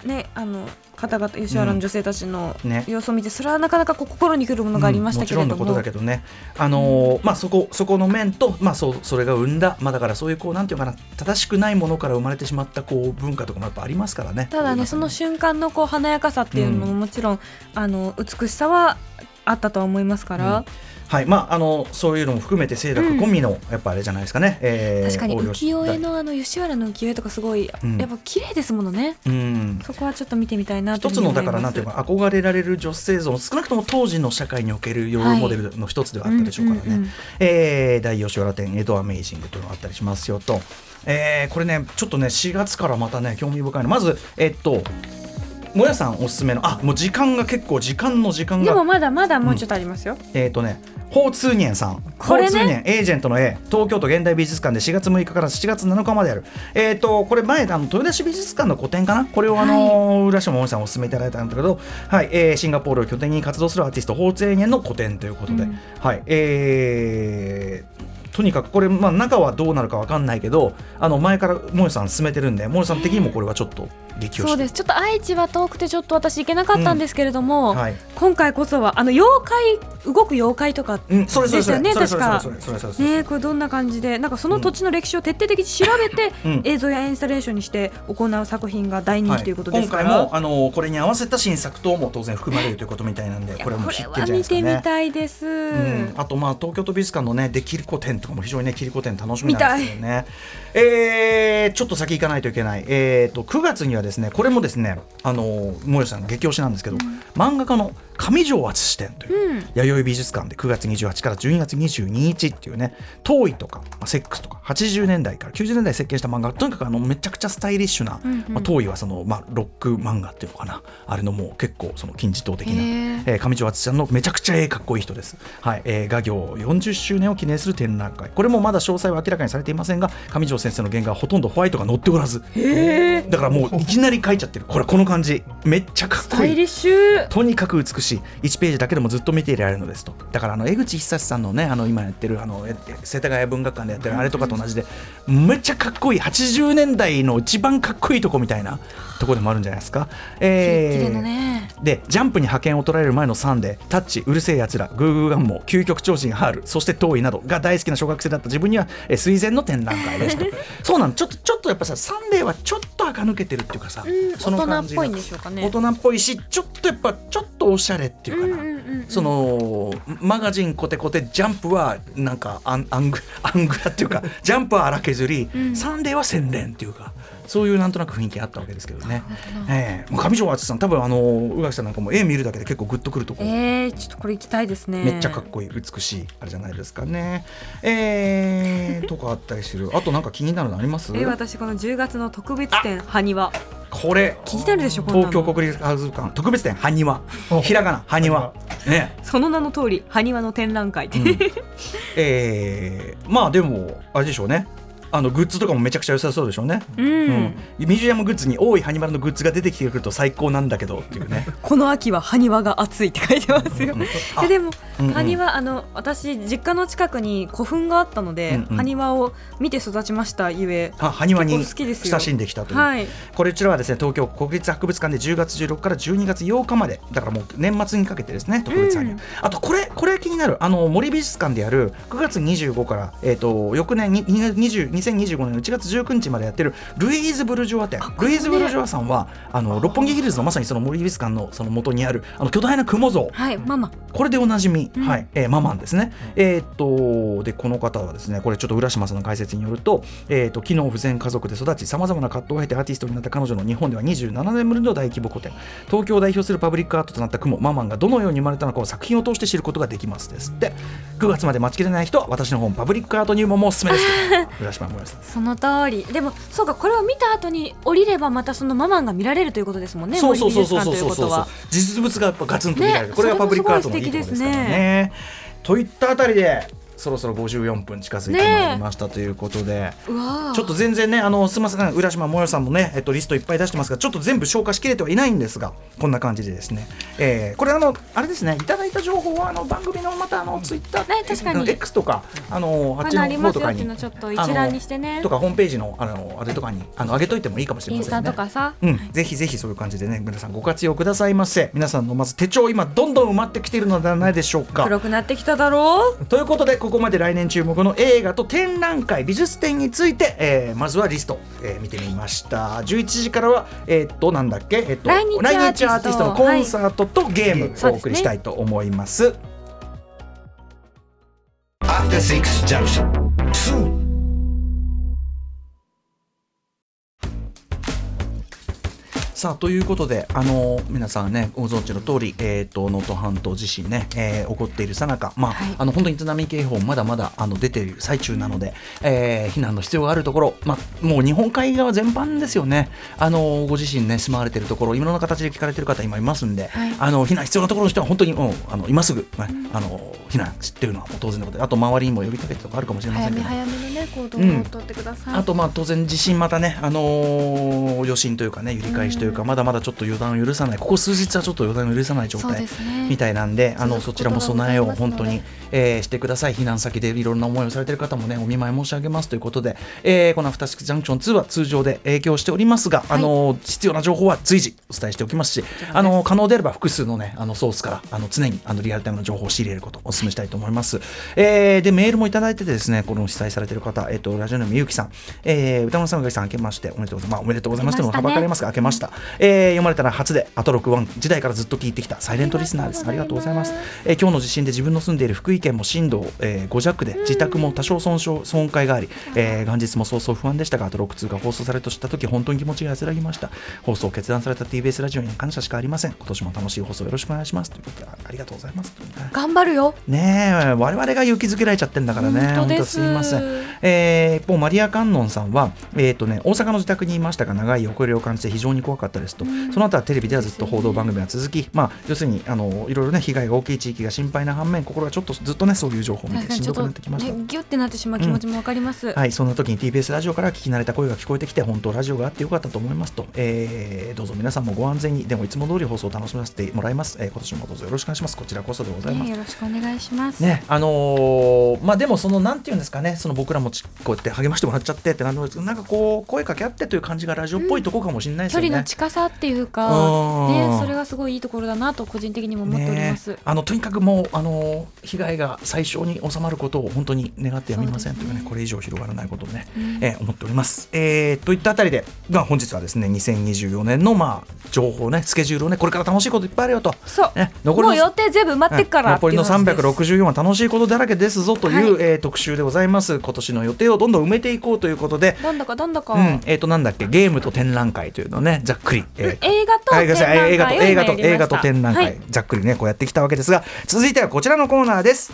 ねあの方々吉原の女性たちのね。様子を見て、それはなかなかこう心にくるものがありましたけれども、うんもちろんのことだけどね、あのーまあ、そこそこの面と、まあ、そうそれが生んだ、まあ、だからそういうこうなんていうかな正しくないものから生まれてしまったこう文化とかもやっぱありますからね。ただねその瞬間のこう華やかさっていうのももちろん、あの美しさはあったとは思いますから、はいまあ、あのそういうのも含めて清濁込みの、やっぱあれじゃないですかね。えー確かに浮世絵のあの吉原の浮世絵とかすごい、うん。やっぱ綺麗ですものね。うん。そこはちょっと見てみたいな一つのだからなんていうか憧れられる女性像少なくとも当時の社会におけるヨールモデルの一つではあったでしょうからね、うんうんうんえー大吉原店江戸アメイジングというのがあったりしますよと、えーこれねちょっとね4月からまたね興味深いの。まずえっともやさんおすすめのあもう時間が結構時間の時間が。でもまだまだもうちょっとありますよ、えっ、とね、ホーツーニェンさん。これね？ホーツーニェン、エージェントの A、東京都現代美術館で4月6日から7月7日まである。えっ、と、これ前、あの豊田市美術館の個展かな？これをあのー浦島もさんお勧めいただいたんだけど、はい、えーシンガポールを拠点に活動するアーティスト、ホーツーニェンの個展ということで、うん。はい、えーとにかくこれ、まあ、中はどうなるかわかんないけどあの前からもよさん進めてるんでもよさん的にもこれはちょっと激推しそうです。ちょっと愛知は遠くてちょっと私行けなかったんですけれども、はい。今回こそはあの妖怪動く妖怪とかうん、それそれそれ。でしたよね確か。ねこれどんな感じで。なんかその土地の歴史を徹底的に調べて、うん。映像やインスタレーションにして行う作品が大人気ということですから、今回もあのこれに合わせた新作等も当然含まれるということみたいなんでこれはも必見じゃないは見てみですかね。たいです、うん、あとまあ東京都美術館のねできる古典とかも非常にねキリコ展楽しみなんですけどね。えー、ちょっと先行かないといけない。えー、と9月にはですねこれもですねあのもよさん激推しなんですけど、漫画家の上条敦史展という、うん。弥生美術館で9月28から12月22日っていうね遠いとか、まあ、セックスとか80年代から90年代設計した漫画とにかくあのめちゃくちゃスタイリッシュな、うんうん。まあ、遠いはその、まあ、ロック漫画っていうのかな。あれのもう結構その金字塔的な、えー上条敦さんのめちゃくちゃええかっこいい人です、はい。えー、画業40周年を記念する展覧会。これもまだ詳細は明らかにされていませんが上条先生の原画はほとんどホワイトが載っておらず。だからもういきなり描いちゃってる。これこの感じ。めっちゃかっこいい。スタイリッシュ。とにかく美しい1ページだけでもずっと見ていられるのですと。だからあの江口久志さんのねあの今やってるあのえ世田谷文学館でやってるあれとかと同じでめっちゃかっこいい80年代の一番かっこいいとこみたいなとこでもあるんじゃないですか。えーね。でジャンプに派遣を取られる前のサンデータッチうるせえやつらグーグーガンモ究極超人ハールそして遠いなどが大好きな小学生だった自分にはえー垂涎の展覧会ですと。そうなのちょっとちょっとやっぱさサンデーはちょっと垢抜けてるっていうかさ、うんその感じが大人っぽいんでしょうかね。大人っぽいしちょっとやっぱちょっとおしゃれっていうかな、うんうんうんうん。そのマガジンコテコテジャンプはなんかアンアングアングラっていうかジャンプは荒削り、ん。サンデーは洗練っていうかそういうなんとなく雰囲気あったわけですけどね。ええ。もう上条敦さん多分あの宇垣さんなんかも絵見るだけで結構グッとくるところ、えー、ちょっとこれ行きたいですね。めっちゃかっこいい美しいあれじゃないですかね。えー、とかあったりする。あとなんか気になるのあります？えー私この10月の特別展「埴輪これ。気になるでしょ東京国立博物館。特別展埴輪。ひらがな埴輪。ね。その名の通り埴輪の展覧会。って、うん。えー、まあでもあれでしょうね。あのグッズとかもめちゃくちゃ良さそうでしょうね、うん。うん。ミュージアムグッズに多いハニマルのグッズが出てきてくると最高なんだけどっていうね。この秋は埴輪が熱いって書いてますよ、うん。でもうんうん。埴輪あの私実家の近くに古墳があったので、うんうん。埴輪を見て育ちましたゆえ。あ埴輪に結構好きですよ。親しんできたという、はい。これちらはですね東京国立博物館で10月16から12月8日まで。だからもう年末にかけてですね特別埴輪、うんあとこれこれ気になるあの森美術館でやる9月25から、えー、と翌年に20 2025年の1月19日までやってるルイーズ・ブルジョワ展ルイーズ・ブルジョワさんはあの六本木ヒルズのまさにその森美術館のその元にあるあの巨大な雲像。はいママ。これでおなじみ、うん。はい、えーママンですね。えーっと、で、この方はですね、これちょっと浦島さんの解説によると、えーっと、機能不全家族で育ち、さまざまな葛藤を経てアーティストになった彼女の日本では27年ぶりの大規模個展、東京を代表するパブリックアートとなった雲、ママンがどのように生まれたのかを作品を通して知ることができますですって。9月まで待ちきれない人は、私の本、パブリックアート入門もおすすめです。と。浦島もさん。その通り。でもそうかこれを見た後に降りればまたそのママンが見られるということですもんね。そうそうそうそうそうそうそう。術館ということは。実物がやっぱガツンと見られる、ねこれがパブリックアートのいいところですからそれもすごい素敵ね。といったあたりでそろそろ54分近づいてまいりましたということで、ちょっと全然ねあのすみません。浦島もよさんもね、えっと、リストいっぱい出してますがちょっと全部消化しきれてはいないんですがこんな感じでですね、えーこれあのあれですねいただいた情報はあの番組のまたあのツイッター、ね確かに。X とかあのあっちの方とかにちょっと一覧にしてね。とかホームページのあのあれとかにあの上げといてもいいかもしれインスタませんね。とかさ、うん、ぜひぜひそういう感じでね皆さんご活用くださいませ。皆さんのまず手帳今どんどん埋まってきているのではないでしょうか。黒くなってきただろう。ということでここまで来年注目の映画と展覧会美術展について、えーまずはリスト、えー見てみました。11時からはえーっとなんだっけ、えーっと来日アーティスト。アーティストのコンサートとゲームはい。をお送りしたいと思います。After Six Junction 2さあということで、あの皆さんねご存知の通り、えー、と能登半島地震ね、えー起こっているさなか、まあはい。あの本当に津波警報まだまだあの出ている最中なので、えー避難の必要があるところ、まあ、もう日本海側全般ですよね、あのご自身ね住まわれているところいろんな形で聞かれている方今いますんで、はい。あの避難必要なところの人は本当に、うん、あの今すぐ、ねあの避難っていうのはもう当然のことであと周りにも呼びかけてとかあるかもしれませんけど。早め早めのね行動うん。を取ってください、あとまあ当然地震またね、あのー余震というかね揺り返しというか、まだまだちょっと予断を許さない。ここ数日はちょっと予断を許さない状態みたいなんであのそちらも備えを本当にえーしてください。避難先でいろんな思いをされている方もねお見舞い申し上げますということで、えーこのアフターシックスジャンクション2は通常で影響しておりますが、あのー必要な情報は随時お伝えしておきますしあのー可能であれば複数のねあのソースからあの常にあのリアルタイムの情報を仕入れることをお勧めしたいと思います、えーでメールもいただいててですねこの被災されている方、えっとラジオネームゆうきさん、えー歌丸さんがさん明けましておめでとうございます、まあ、おめでとうございますというのははばかれますが明けました、えー読まれたら初でアトロクワン時代からずっと聞いてきたサイレントリスナーです。ありがとうございます、えー今日の地震で自分の住んでいる福井県も震度、えー5弱で自宅も多少損傷損壊があり、えー元日も早々不安でしたがアトロク2が放送されると知った時本当に気持ちが安らぎました。放送を決断された TBS ラジオに感謝しかありません。今年も楽しい放送よろしくお願いします。ということであありがとうございます。頑張るよ。ねえ我々が勇気づけられちゃってんだからね。本当です。すいません、えー一方マリア・カンノンさんは、えーとね、大阪の自宅にいましたが長い遅れを感じて非常に怖かったですと、その後はテレビではずっと報道番組が続き、まあ、要するにあのいろいろね被害が大きい地域が心配な反面心がちょっとずっとねそういう情報を見てしんどくなってきました。ね、ギュってなってしまう気持ちもわかります、はい、そんな時に TBS ラジオから聞き慣れた声が聞こえてきて本当ラジオがあってよかったと思いますと、えーどうぞ皆さんもご安全にでもいつも通り放送を楽しませてもらいます、えー今年もどうぞよろしくお願いします。こちらこそでございます。ね、よろしくお願いします、ねあのーまあでもそのなんていうんですかねその僕らもちこうやって励ましてもらっちゃってってなんでもなんかこう声かけ合ってという感じがラジオっぽいとこかもしれないです距よね。離の近さっていうか、うんね、それがすごいいいところだなと個人的にも思っております。ね。あのとにかくもうあの被害が最小に収まることを本当に願ってやみませんというねこれ以上広がらないことをね、えー思っております。えーといったあたりで、まあ、本日はですね2024年のまあ情報ねスケジュールをねこれから楽しいこといっぱいあるよと。そう、ね残りのもう予定全部埋まってっからって残りのいう話です。364は楽しいことだらけですぞという、はい。えー特集でございます。今年の予定をどんどん埋めていこうということで、どんだかどんだか、うん。えー、となんだっけゲームと展覧会というのをねざっくり、えー。映画と映画と映画と展覧会を今やりました。映画と展覧会、はい。ざっくりねこうやってきたわけですが。続いてはこちらのコーナーです。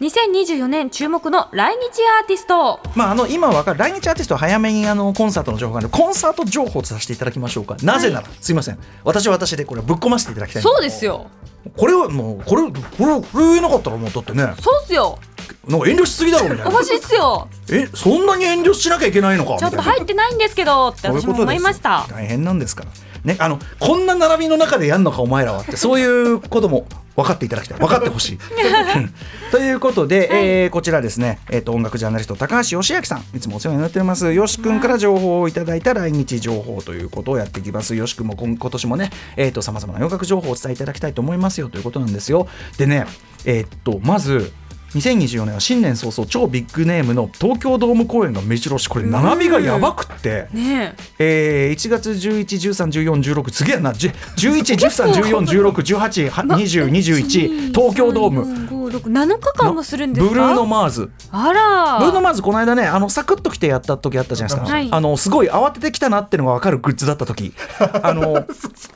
2024年注目の来日アーティスト。まあ、あの今わかる来日アーティストは早めにあのコンサートの情報があるコンサート情報とさせていただきましょうか。なぜなら、すいません。私は私でこれぶっ込ませていただきたいんそうですよ。これはもうこれこれこれ言えなかったらもうだってね。そうっすよなんか遠慮しすぎだろみたいな。おかしいっすよ。えそんなに遠慮しなきゃいけないのかちょっと入ってないんですけどって私も思いました。大変なんですから。ね、あのこんな並びの中でやんのかお前らはって そういうことも分かっていただきたい。分かってほしい。う んということで、えーこちらですね、えー、と音楽ジャーナリスト高橋義明さん。いつもお世話になっております。よし君から情報をいただいた来日情報ということをやっていきます。よし君も今今年もねさまざまな音楽情報をお伝えいただきたいと思いますよということなんですよ。でねえーっとまず2024年は新年早々超ビッグネームの東京ドーム公演が目白押し。これ並びがやばくって、ねえ。ー、1月11、13、14、16すげえな。じゅ11、13、14、16、18、は20、21東京ドーム。ム7日間もするんですか？ブルーノ・マーズ。あら。ブルーノ・マーズこの間ねあのサクッと来てやった時あったじゃないですか、はい。あのすごい慌ててきたなっていうのが分かるグッズだった時。あの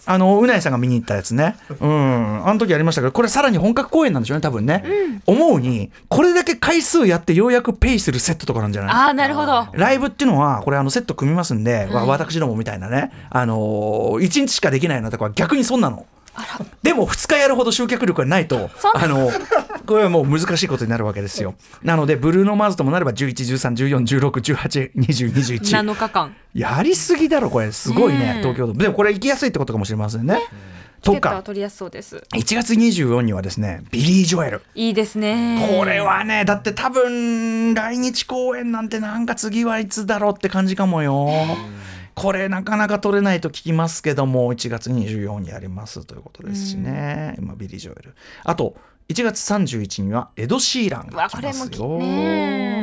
あのうなえさんが見に行ったやつね。うん。あの時ありましたけどこれさらに本格公演なんでしょうね多分ね、思うにこれだけ回数やってようやくペイするセットとかなんじゃない？あーなるほど。ライブっていうのはこれあのセット組みますんで、わ私どもみたいなね、あのー、1日しかできないのとかは逆にそんなの。でも2日やるほど集客力がないとあのこれはもう難しいことになるわけですよ。なのでブルーノ・マーズともなれば11131416182021 7日間。やりすぎだろこれ。すごいね東京ドーム。でもこれ行きやすいってことかもしれませんねとチケ取りやすそうです。1月24にはですねビリー・ジョエル。いいですね。これはねだって多分来日公演なんてなんか次はいつだろうって感じかもよ。これなかなか取れないと聞きますけども1月24にやりますということですしね、今ビリー・ジョエル。あと1月31日にはエド・シーランが来ますよ。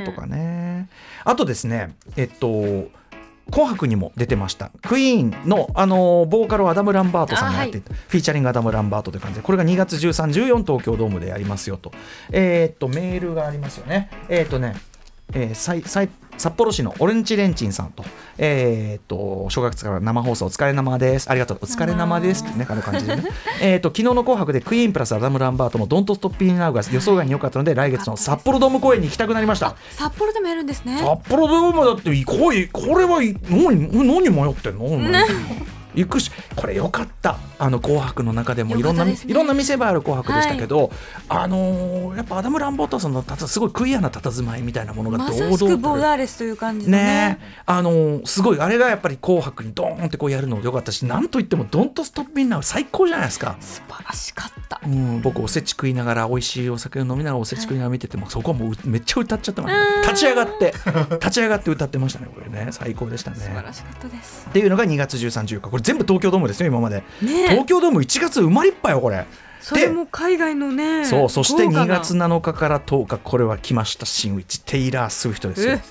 とかね。あとですねえっと紅白にも出てました。クイーンの、あのボーカルをアダム・ランバートさんがやっていた、フィーチャリングアダム・ランバートという感じでこれが2月13、14東京ドームでやりますよと。えーっとメールがありますよね。えーっとねえーさいさい札幌市のオレンジレンチンさんと、えーっと、正月から生放送お疲れ生です。ありがとう。お疲れ生ですってね、あの感じでね。えーっと、昨日の紅白でクイーンプラスアダム・ランバートのドントストッピーナウが予想外に良かったので、来月の札幌ドーム公演に行きたくなりました。札幌でもやるんですね札幌ドームだって行こういこれはい何何迷ってんの、行くしこれよかった。あの紅白の中でもいろんな、ねいろんな見せ場ある紅白でしたけど、あのーやっぱアダム・ランボートさんのたたすごいクイアな佇まいみたいなものがま堂さしくボー々ダーレスという感じのね。ね。あのーすごいあれがやっぱり紅白にドーンってこうやるのよかったしなんといっても「ドントストップ・ミンナー」最高じゃないですか。素晴らしかった。うん、僕おせち食いながら美味しいお酒を飲みながらおせち食いながら見てても、そこはもうめっちゃ歌っちゃってました。立ち上がって立ち上がって歌ってましたねこれね。最高でしたね。素晴らしかったです。っていうのが2月13、14日。これ全部東京ドームですよ今まで、ねえ。東京ドーム1月埋まりっぱよこれ。それも海外のねそうそして2豪華な。月7日から10日これは来ました新内。テイラー・スウィフトですよ。え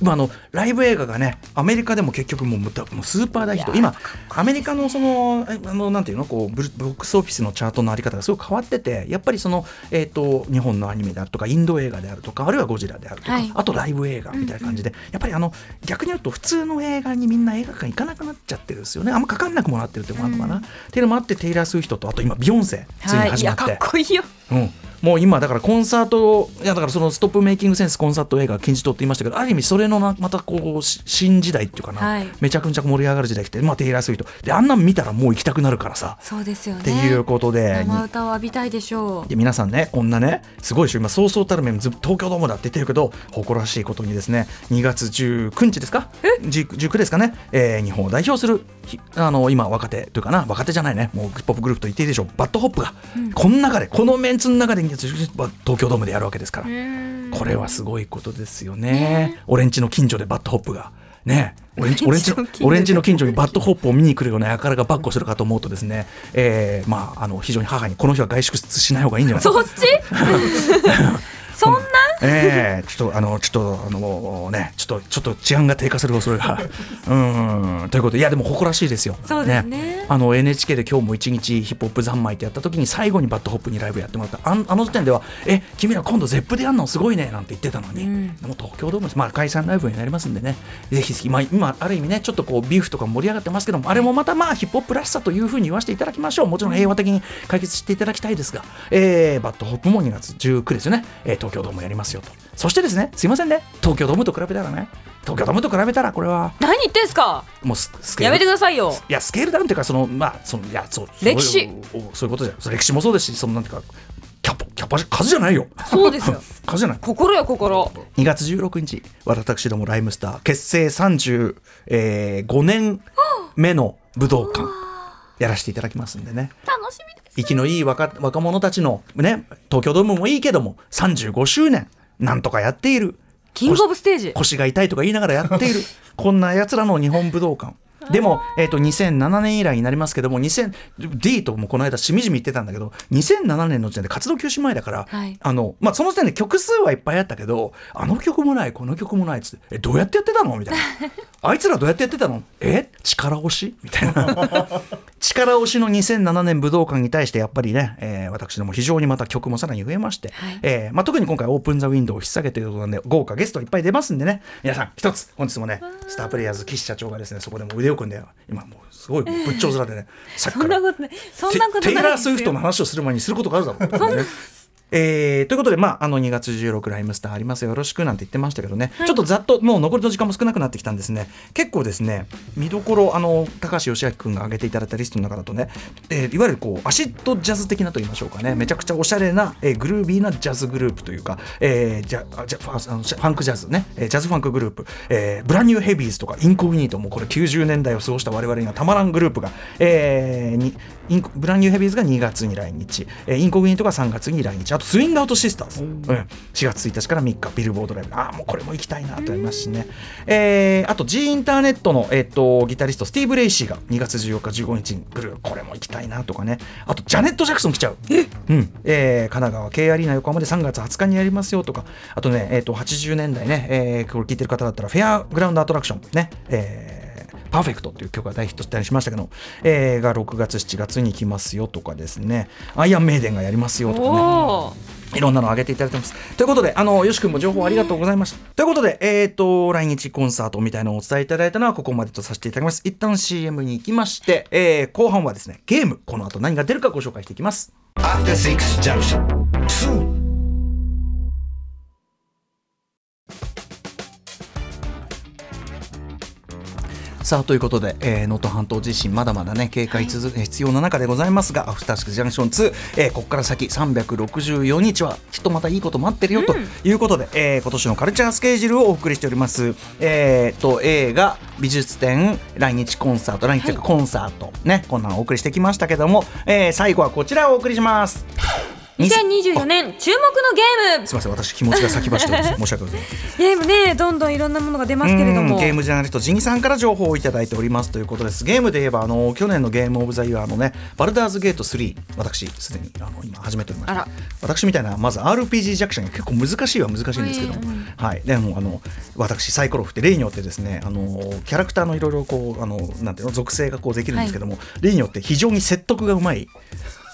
今あのライブ映画がねアメリカでも結局もうもうスーパー大ヒット。今アメリカのそのえあのなんていうのこうブルボックスオフィスのチャートのあり方がすごい変わっててやっぱりその、えー、と日本のアニメであるとかインド映画であるとかあるいはゴジラであるとか、はい。あとライブ映画みたいな感じで、やっぱりあの逆に言うと普通の映画にみんな映画館行かなくなっちゃってるんですよね。あんまかかんなくもなってるってことなのかな、っていうのもあってテイラー・スウィフトとあと今ビヨンセつい。にはいい始まって、やかっこいいよ。うん、もう今だからコンサートいやだからそのストップメイキングセンスコンサート映画金字塔って言いましたけどある意味それのなまたこうし新時代っていうかな、はい。めちゃくちゃ盛り上がる時代来て、まあ、テイラー・スウィフトであんなん見たらもう行きたくなるからさ、そうですよね。っていうことで。生歌を浴びたいでしょう。で皆さんねこんなねすごいでしょ。今そうそうたる面ず東京ドームだって言ってるけど誇らしいことにですね2月19日ですか？10 19ですかね、えー日本を代表するひあの今若手というかな若手じゃないね。もうポップグループと言っていいでしょう。バッドホップが、この中でこのメンツの中で2月19日東京ドームでやるわけですから、これはすごいことですよね。俺んちの近所でバッドホップが。ね、俺んちの近所。にバッドホップを見に来るような輩がばっこするかと思うとですね、えーまあ、あの非常に母にこの日は外出しない方がいいんじゃないか。そっち？そんな？ええちょっとあのちょっとあのねちょっとちょっと治安が低下する恐れが。うんということ。でいやでも誇らしいですよ。そうですね。あの NHK で今日も一日ヒップホップ三昧ってやった時に最後にバッドホップにライブやってもらった。あんあの時点ではえ君ら今度ゼップでやるのすごいねなんて言ってたのに、うん。でも東京ドームまあ解散ライブになりますんでね。ぜひぜひ、まあ、今ある意味ねちょっとこうビーフとか盛り上がってますけどもあれもまたまあヒップホップらしさというふうに言わせていただきましょう。もちろん平和的に解決していただきたいですが、えーバッドホップも2月19ですよね、えー東京ドームやりますよと。そしてですねすいませんね。東京ドームと比べたらね。東京ドームと比べたらこれは。何言ってんすか？もうススケール。やめてくださいよ。いやスケールダウンっていうかそのまあそのいやそう歴史そういうそういうことじゃ歴史もそうですしそのなんていうかキャパキャパ数じゃないよ。そうですよ。数じゃない。心よ心2月16日私どもライムスター結成35年目の武道館やらせていただきますんでね。楽しみです生きのいい若若者たちのね東京ドームもいいけども35周年なんとかやっている。キングオブステージ。腰が痛いとか言いながらやっている。こんなやつらの日本武道館でも、えー、と2007年以来になりますけども 2000D ともこの間しみじみ言ってたんだけど2007年の時点で活動休止前だから、はい。あのまあ、その時点で曲数はいっぱいあったけどあの曲もないこの曲もないっつってえどうやってやってたの？みたいな。あいつらどうやってやってたの？え？力押し？みたいな。力押しの2007年武道館に対してやっぱりね、えー私ども非常にまた曲もさらに増えまして、はい。えーまあ、特に今回オープン・ザ・ウィンドウを引っ提げていることなんで豪華ゲストいっぱい出ますんでね。皆さん一つ本日もねスタープレイヤーズ岸社長がですねそこでも腕を組んで今もうすごい仏頂面でね、さっきからそんなことない。そんなことないテテイラー・スウィフトの話をする前にすることがあるだろう、ねえーということで、まあ、あの2月16ライムスターあります。よろしくなんて言ってましたけどね、ちょっとざっともう残りの時間も少なくなってきたんですね。結構ですね見どころあの高橋芳朗君が挙げていただいたリストの中だとね、えーいわゆるこうアシッドジャズ的なと言いましょうかね。めちゃくちゃおしゃれな、えーグルービーなジャズグループというか、えー、ジャあジャファンクジャズね、えージャズファンクグループ、えーブランニューヘビーズとかインコグニートもこれ90年代を過ごした我々にはたまらんグループが、えーにブランニューヘビーズが2月に来日、えーインコグニートが3月に来日。あとスイングアウトシスターズ、うん、4月1日から3日。ビルボードライブ。ああもうこれも行きたいなと思いますしね、えーあと G インターネットの、えー、とギタリストスティーブ・レイシーが2月14日15日に来る。これも行きたいなとかね。あとジャネット・ジャクソン来ちゃう。うん。えー神奈川 K アリーナ横浜で3月20日にやりますよとか。あとね、えー、と80年代ね、えーこれ聞いてる方だったらフェアグラウンドアトラクションね、えーパーフェクトっていう曲が大ヒットしたりしましたけど、えーが6月7月に来ますよとかですねアイアンメイデンがやりますよとかねいろんなの上げていただいてます。ということで、あの、よし君も情報ありがとうございました。ということで、えっ、と、来日コンサートみたいなのをお伝えいただいたのはここまでとさせていただきます。一旦 CM に行きまして、えー後半はですね、ゲーム、この後何が出るかご紹介していきます。After Six Junction. 2. さあということで、えー能登半島地震まだまだね警戒続、必要な中でございますがアフターシックスジャンクション2、えーここから先364日はきっとまたいいこと待ってるよということで、えー今年のカルチャースケジュールをお送りしております、えーと映画美術展来日コンサート来日というかコンサート、ねこんなのお送りしてきましたけども、えー最後はこちらをお送りします。2024年注目のゲーム。すみません私気持ちが先走ってます。申し訳ございません。ゲームねどんどんいろんなものが出ますけれども。うんゲームジャーナリストジギさんから情報をいただいております。ということです。ゲームで言えばあの去年のゲームオブザイヤーのねバルダーズゲート3私すでにあの今始めておりました私みたいなまず RPG 弱者に結構難しいは難しいんですけども、はい。でもあの私サイコロ振って例によってですねあのキャラクターのいろいろこうあのなんていうの属性がこうできるんですけども、例によって非常に説得がうまい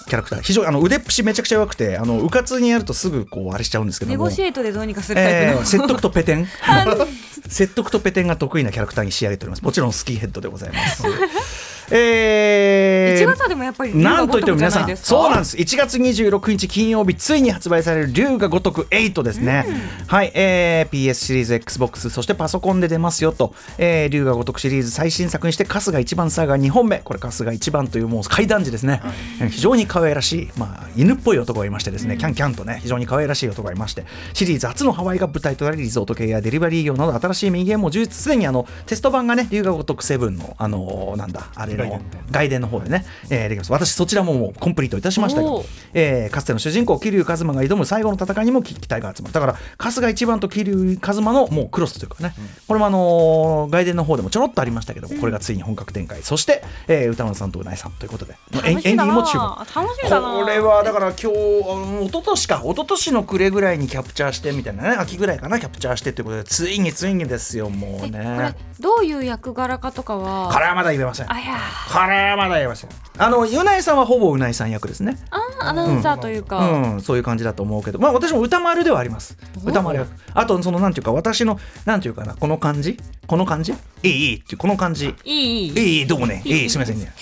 キャラクター。非常にあの腕っぷしめちゃくちゃ弱くてあのうかつにやるとすぐこうあれしちゃうんですけども。ネゴシエイトでどうにかするタイプの、えー説得とペテン。説得とペテンが得意なキャラクターに仕上げております。もちろんスキーヘッドでございますえー1月はでもやっぱりなんといっても皆さんそうなんです。1月26日金曜日ついに発売される龍が如く8ですね、はい、えー PS シリーズ XBOX そしてパソコンで出ますよと、えー、龍が如くシリーズ最新作にして春日一番サーガ2本目。これ春日一番というもう怪談時ですね、えー非常に可愛らしい、まあ、犬っぽい男がいましてですね、キャンキャンとね非常に可愛らしい男がいまして。シリーズ初のハワイが舞台となりリゾート系やデリバリー業など新しいミニゲームも充実。すでにあのテスト版がね龍が如く7のあのーなんだあれの外伝の方でね、えーできます。私そちらももうコンプリートいたしましたけどえーかつての主人公桐生一馬が挑む最後の戦いにも期待が集まる。だから春日一番と桐生一馬のもうクロスというかね、これもあのー外伝の方でもちょろっとありましたけども、これがついに本格展開。そして、えー歌丸さんとうないさんということで。エンディングも注目。楽しみだな。これはだから今日あの一昨年か一昨年の暮れぐらいにキャプチャーしてみたいなね秋ぐらいかなキャプチャーしてということでついについにですよもうえこれねどういう役柄かとかはこれはまだ言えません。あいやこれはまだ言えません。あのうないさんはほぼうないさん役ですね。あーアナウンサーというか、うん、そういう感じだと思うけど、まあ、私も歌丸ではあります。歌丸役。あと、その、なんていうか、私の、なんていうかな、この感じ？この感じ？いい、いいってこの感じ。いいいい。いい、どうもね、いい、すみませんね。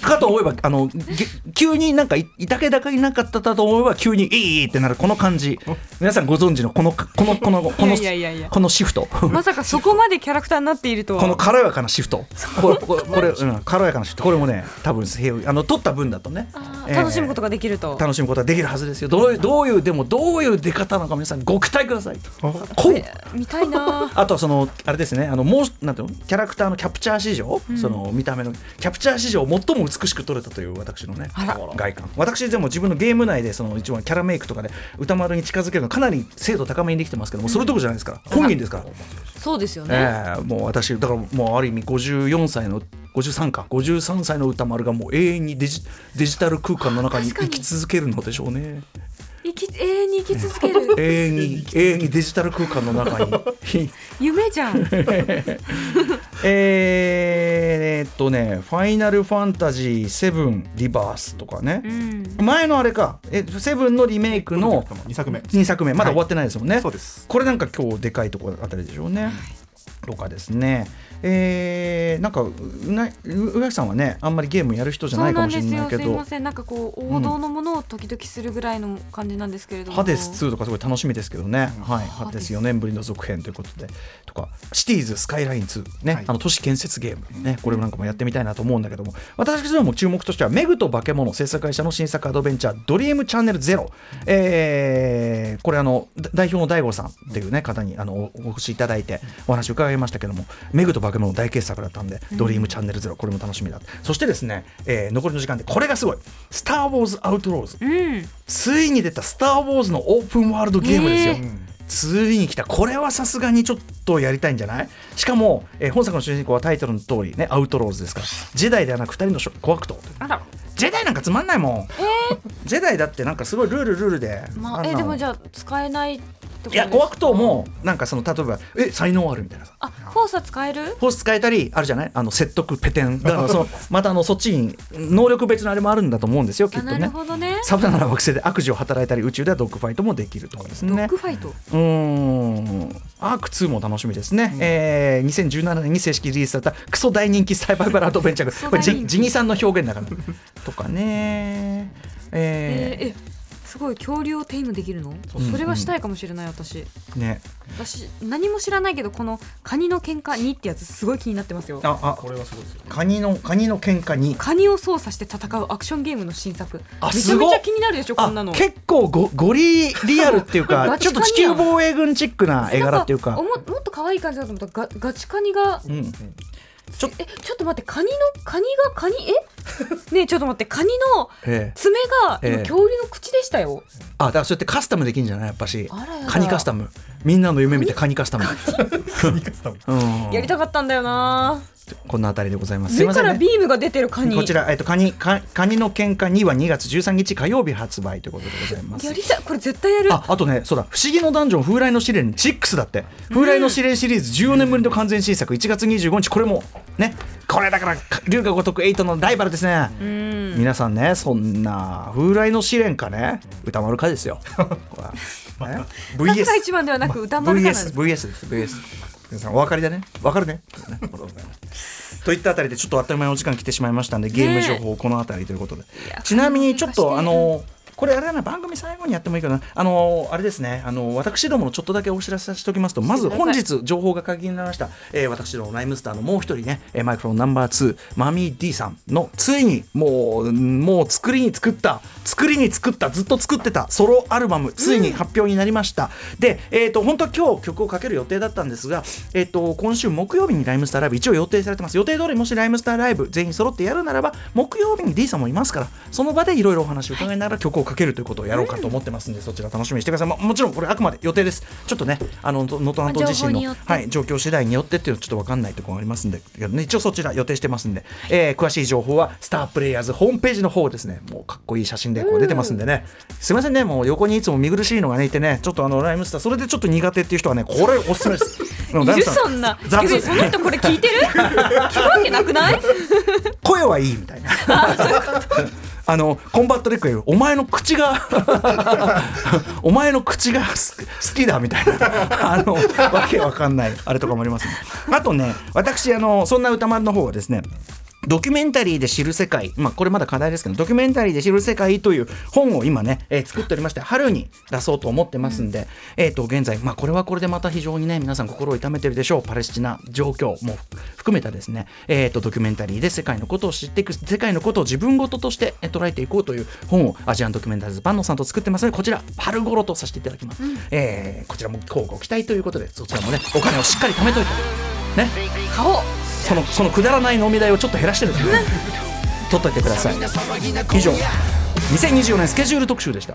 かと思えば、あの、げ急になんかい、いたけだかいなかったと思えば、急にいい、いいってなる、この感じ。皆さんご存知の、この、この、この、この、このシフト。まさかそこまでキャラクターになっているとは。この軽やかなシフト。これ、これ、これ うん、軽やかなシフト。これもね、多分、あの、取った分だとね。えー楽しむことができると、楽しむことができるはずですよ。どういうどういうでもどういう出方なのか皆さんご期待ください。こう？見たいな。あとそのあれですね。あのもうなんていうの？キャラクターのキャプチャー史上、その見た目のキャプチャー史上最も美しく撮れたという私のね外観。私でも自分のゲーム内でその一番キャラメイクとかで歌丸に近づけるのかなり精度高めにできてますけども、それどころじゃないですから。本人ですから、そうですよね、ええ。もう私だからもうある意味54歳の53か。53歳の歌丸がもう永遠にデジデジタル空間の中に生き続けるのでしょうね。生き永遠に生き続ける。永遠に永遠にデジタル空間の中に。夢じゃん。えーっとね「ファイナルファンタジー7リバース」とかね。う、ん。前のあれか。え7のリメイクの2作目。2作目。まだ終わってないですもんね、そうです。これなんか今日でかいところあたりでしょうね、とかですねえー、なんかうなうさんはねあんまりゲームやる人じゃなないかもしれないけど。ません。なんかこう王道のものを時々するぐらいの感じなんですけれども。ハデス2とかすごい楽しみですけどね、はい、ハデスハデス4年ぶりの続編ということで。とかシティーズスカイライン2ね、はい。あの都市建設ゲームね。これなんかもやってみたいなと思うんだけども。私ども注目としてはメグと化け物制作会社の新作アドベンチャードリームチャンネルゼロ、えーこれあのだ代表の大悟さんっていうね方にあのおお越しいただいてお話を伺いましたけども。メグと化け物大傑作だったんで、ドリームチャンネルゼロこれも楽しみだそしてですね、えー残りの時間でこれがすごい。スター・ウォーズ・アウトローズ。うん。ついに出た「スター・ウォーズ」のオープンワールドゲームですよ。ね。うんついに来た。これはさすがにちょっとやりたいんじゃない？しかも、えー本作の主人公はタイトルの通りねアウトローズですから。ジェダイではなく2人の小悪党あら。ジェダイなんかつまんないもん、ジェダイだってなんかすごいルールルールで、まあえでもじゃあ使えないいやです。か小悪党もなんかその例えばえ才能あるみたいなさ。あフォーサ使える？フォース使えたりあるじゃない？あの説得ペテンだからそのまたあのそっちに能力別のあれもあるんだと思うんですよきっあなるとねほどね。サブナな惑星で悪事を働いたり宇宙ではドッグファイトもできるとかですね。ドッグファイト。うーん。アーク2も楽しみですね、えー2017年に正式リリースされたクソ大人気サイバイバルアドベンチャー。これジジニさんの表現だからとかね。ええー、えすごい恐竜をテイムできるの？うんそれはしたいかもしれない私。ーね。私何も知らないけどこのカニの喧嘩2ってやつすごい気になってますよ。ああ。これはすごいですよカニのカニの喧嘩に。カニを操作して戦うアクションゲームの新作。あめちゃすごっ。めちゃ気になるでしょこんなの。あ結構ゴゴリリアルっていうか ちょっと地球防衛軍チックな絵柄っていうか。なんおももっと可愛い感じだと思った。らガガチカニがうんちょえちょっと待ってカニのカニがカニえ？ねえちょっと待ってカニのええ。爪が今え。え恐竜の口でしたよ、あだからそうやってカスタムできるんじゃない？やっぱし。カニカスタム。みんなの夢見てカニカスタム。うん。やりたかったんだよなこんなあたりでございます。すい目からませんね。ビームが出てるカニ。こちら、えっと、カニ、カカニの喧嘩2は2月13日火曜日発売ということでございます。や。りたい。これ絶対やる。ああとね、そうだ、不思議のダンジョン、風来の試練6だって、風来の試練シリーズ14年ぶりの完全新作、1月25日、これもね、これだから、龍が如く8のライバルですね。うん。皆さんね、そんな、風来の試練かね、歌丸かですよ。これねさすが一番ではなく歌丸かなんです VS、VS です、VS。皆さんお分かりだね。分かるね。といったあたりでちょっとあっという間にお時間来てしまいましたんでゲーム情報このあたりということで、やちなみにちょっとあのこれあれだな番組最後にやってもいいかな。あのあれですね。あの私どものちょっとだけお知らせさせておきますとまず本日情報が解禁になりました、えー私どもライムスターのもう一人ねえーマイクロナンバー2マミー D さんのついにもうもう作りに作った作りに作ったずっと作ってたソロアルバムついに発表になりました、でえっ、と本当は今日曲をかける予定だったんですがえっ、と今週木曜日にライムスターライブ一応予定されてます。予定通りもしライムスターライブ全員揃ってやるならば木曜日に D さんもいますからその場でいろいろお話を伺いながら曲をかけるということをやろうかと思ってますんで、そちら楽しみにしてください、まもちろんこれあくまで予定です。ちょっとねあの能登半島自身のはい、状況次第によってっていうのはちょっと分かんないところがありますんで、ね、一応そちら予定してますんで、えー詳しい情報はスタープレイヤーズホームページの方ですね。もうかっこいい写真でこう出てますんでね、すいませんねもう横にいつも見苦しいのがねいてねちょっとあのライムスターそれでちょっと苦手っていう人はねこれおすすめです。いるそんな。雑。その人これ聞いてる？聞くわけなくない？声はいいみたいな。あのコンバット REC が言うお前の口が お前の口が好きだみたいな あのわけわかんないあれとかもあります、ね、あとね私あのそんな宇多丸の方はですねドキュメンタリーで知る世界、まあ、これまだ課題ですけど、ドキュメンタリーで知る世界という本を今ね、えー作っておりまして、春に出そうと思ってますんで、えっ、と、現在、まあ、これはこれでまた非常にね、皆さん心を痛めてるでしょう、パレスチナ状況も含めたですね、えっ、と、ドキュメンタリーで世界のことを知っていく、世界のことを自分事としてえー捉えていこうという本をアジアンドキュメンタリーズバンノさんと作ってますので、こちら、春頃とさせていただきます。えーこちらも交互期待ということで、そちらもね、お金をしっかり貯めといて。ね。買おうそのそのくだらない飲み代をちょっと減らしてですね。取っといてください。以上。2024年スケジュール特集でした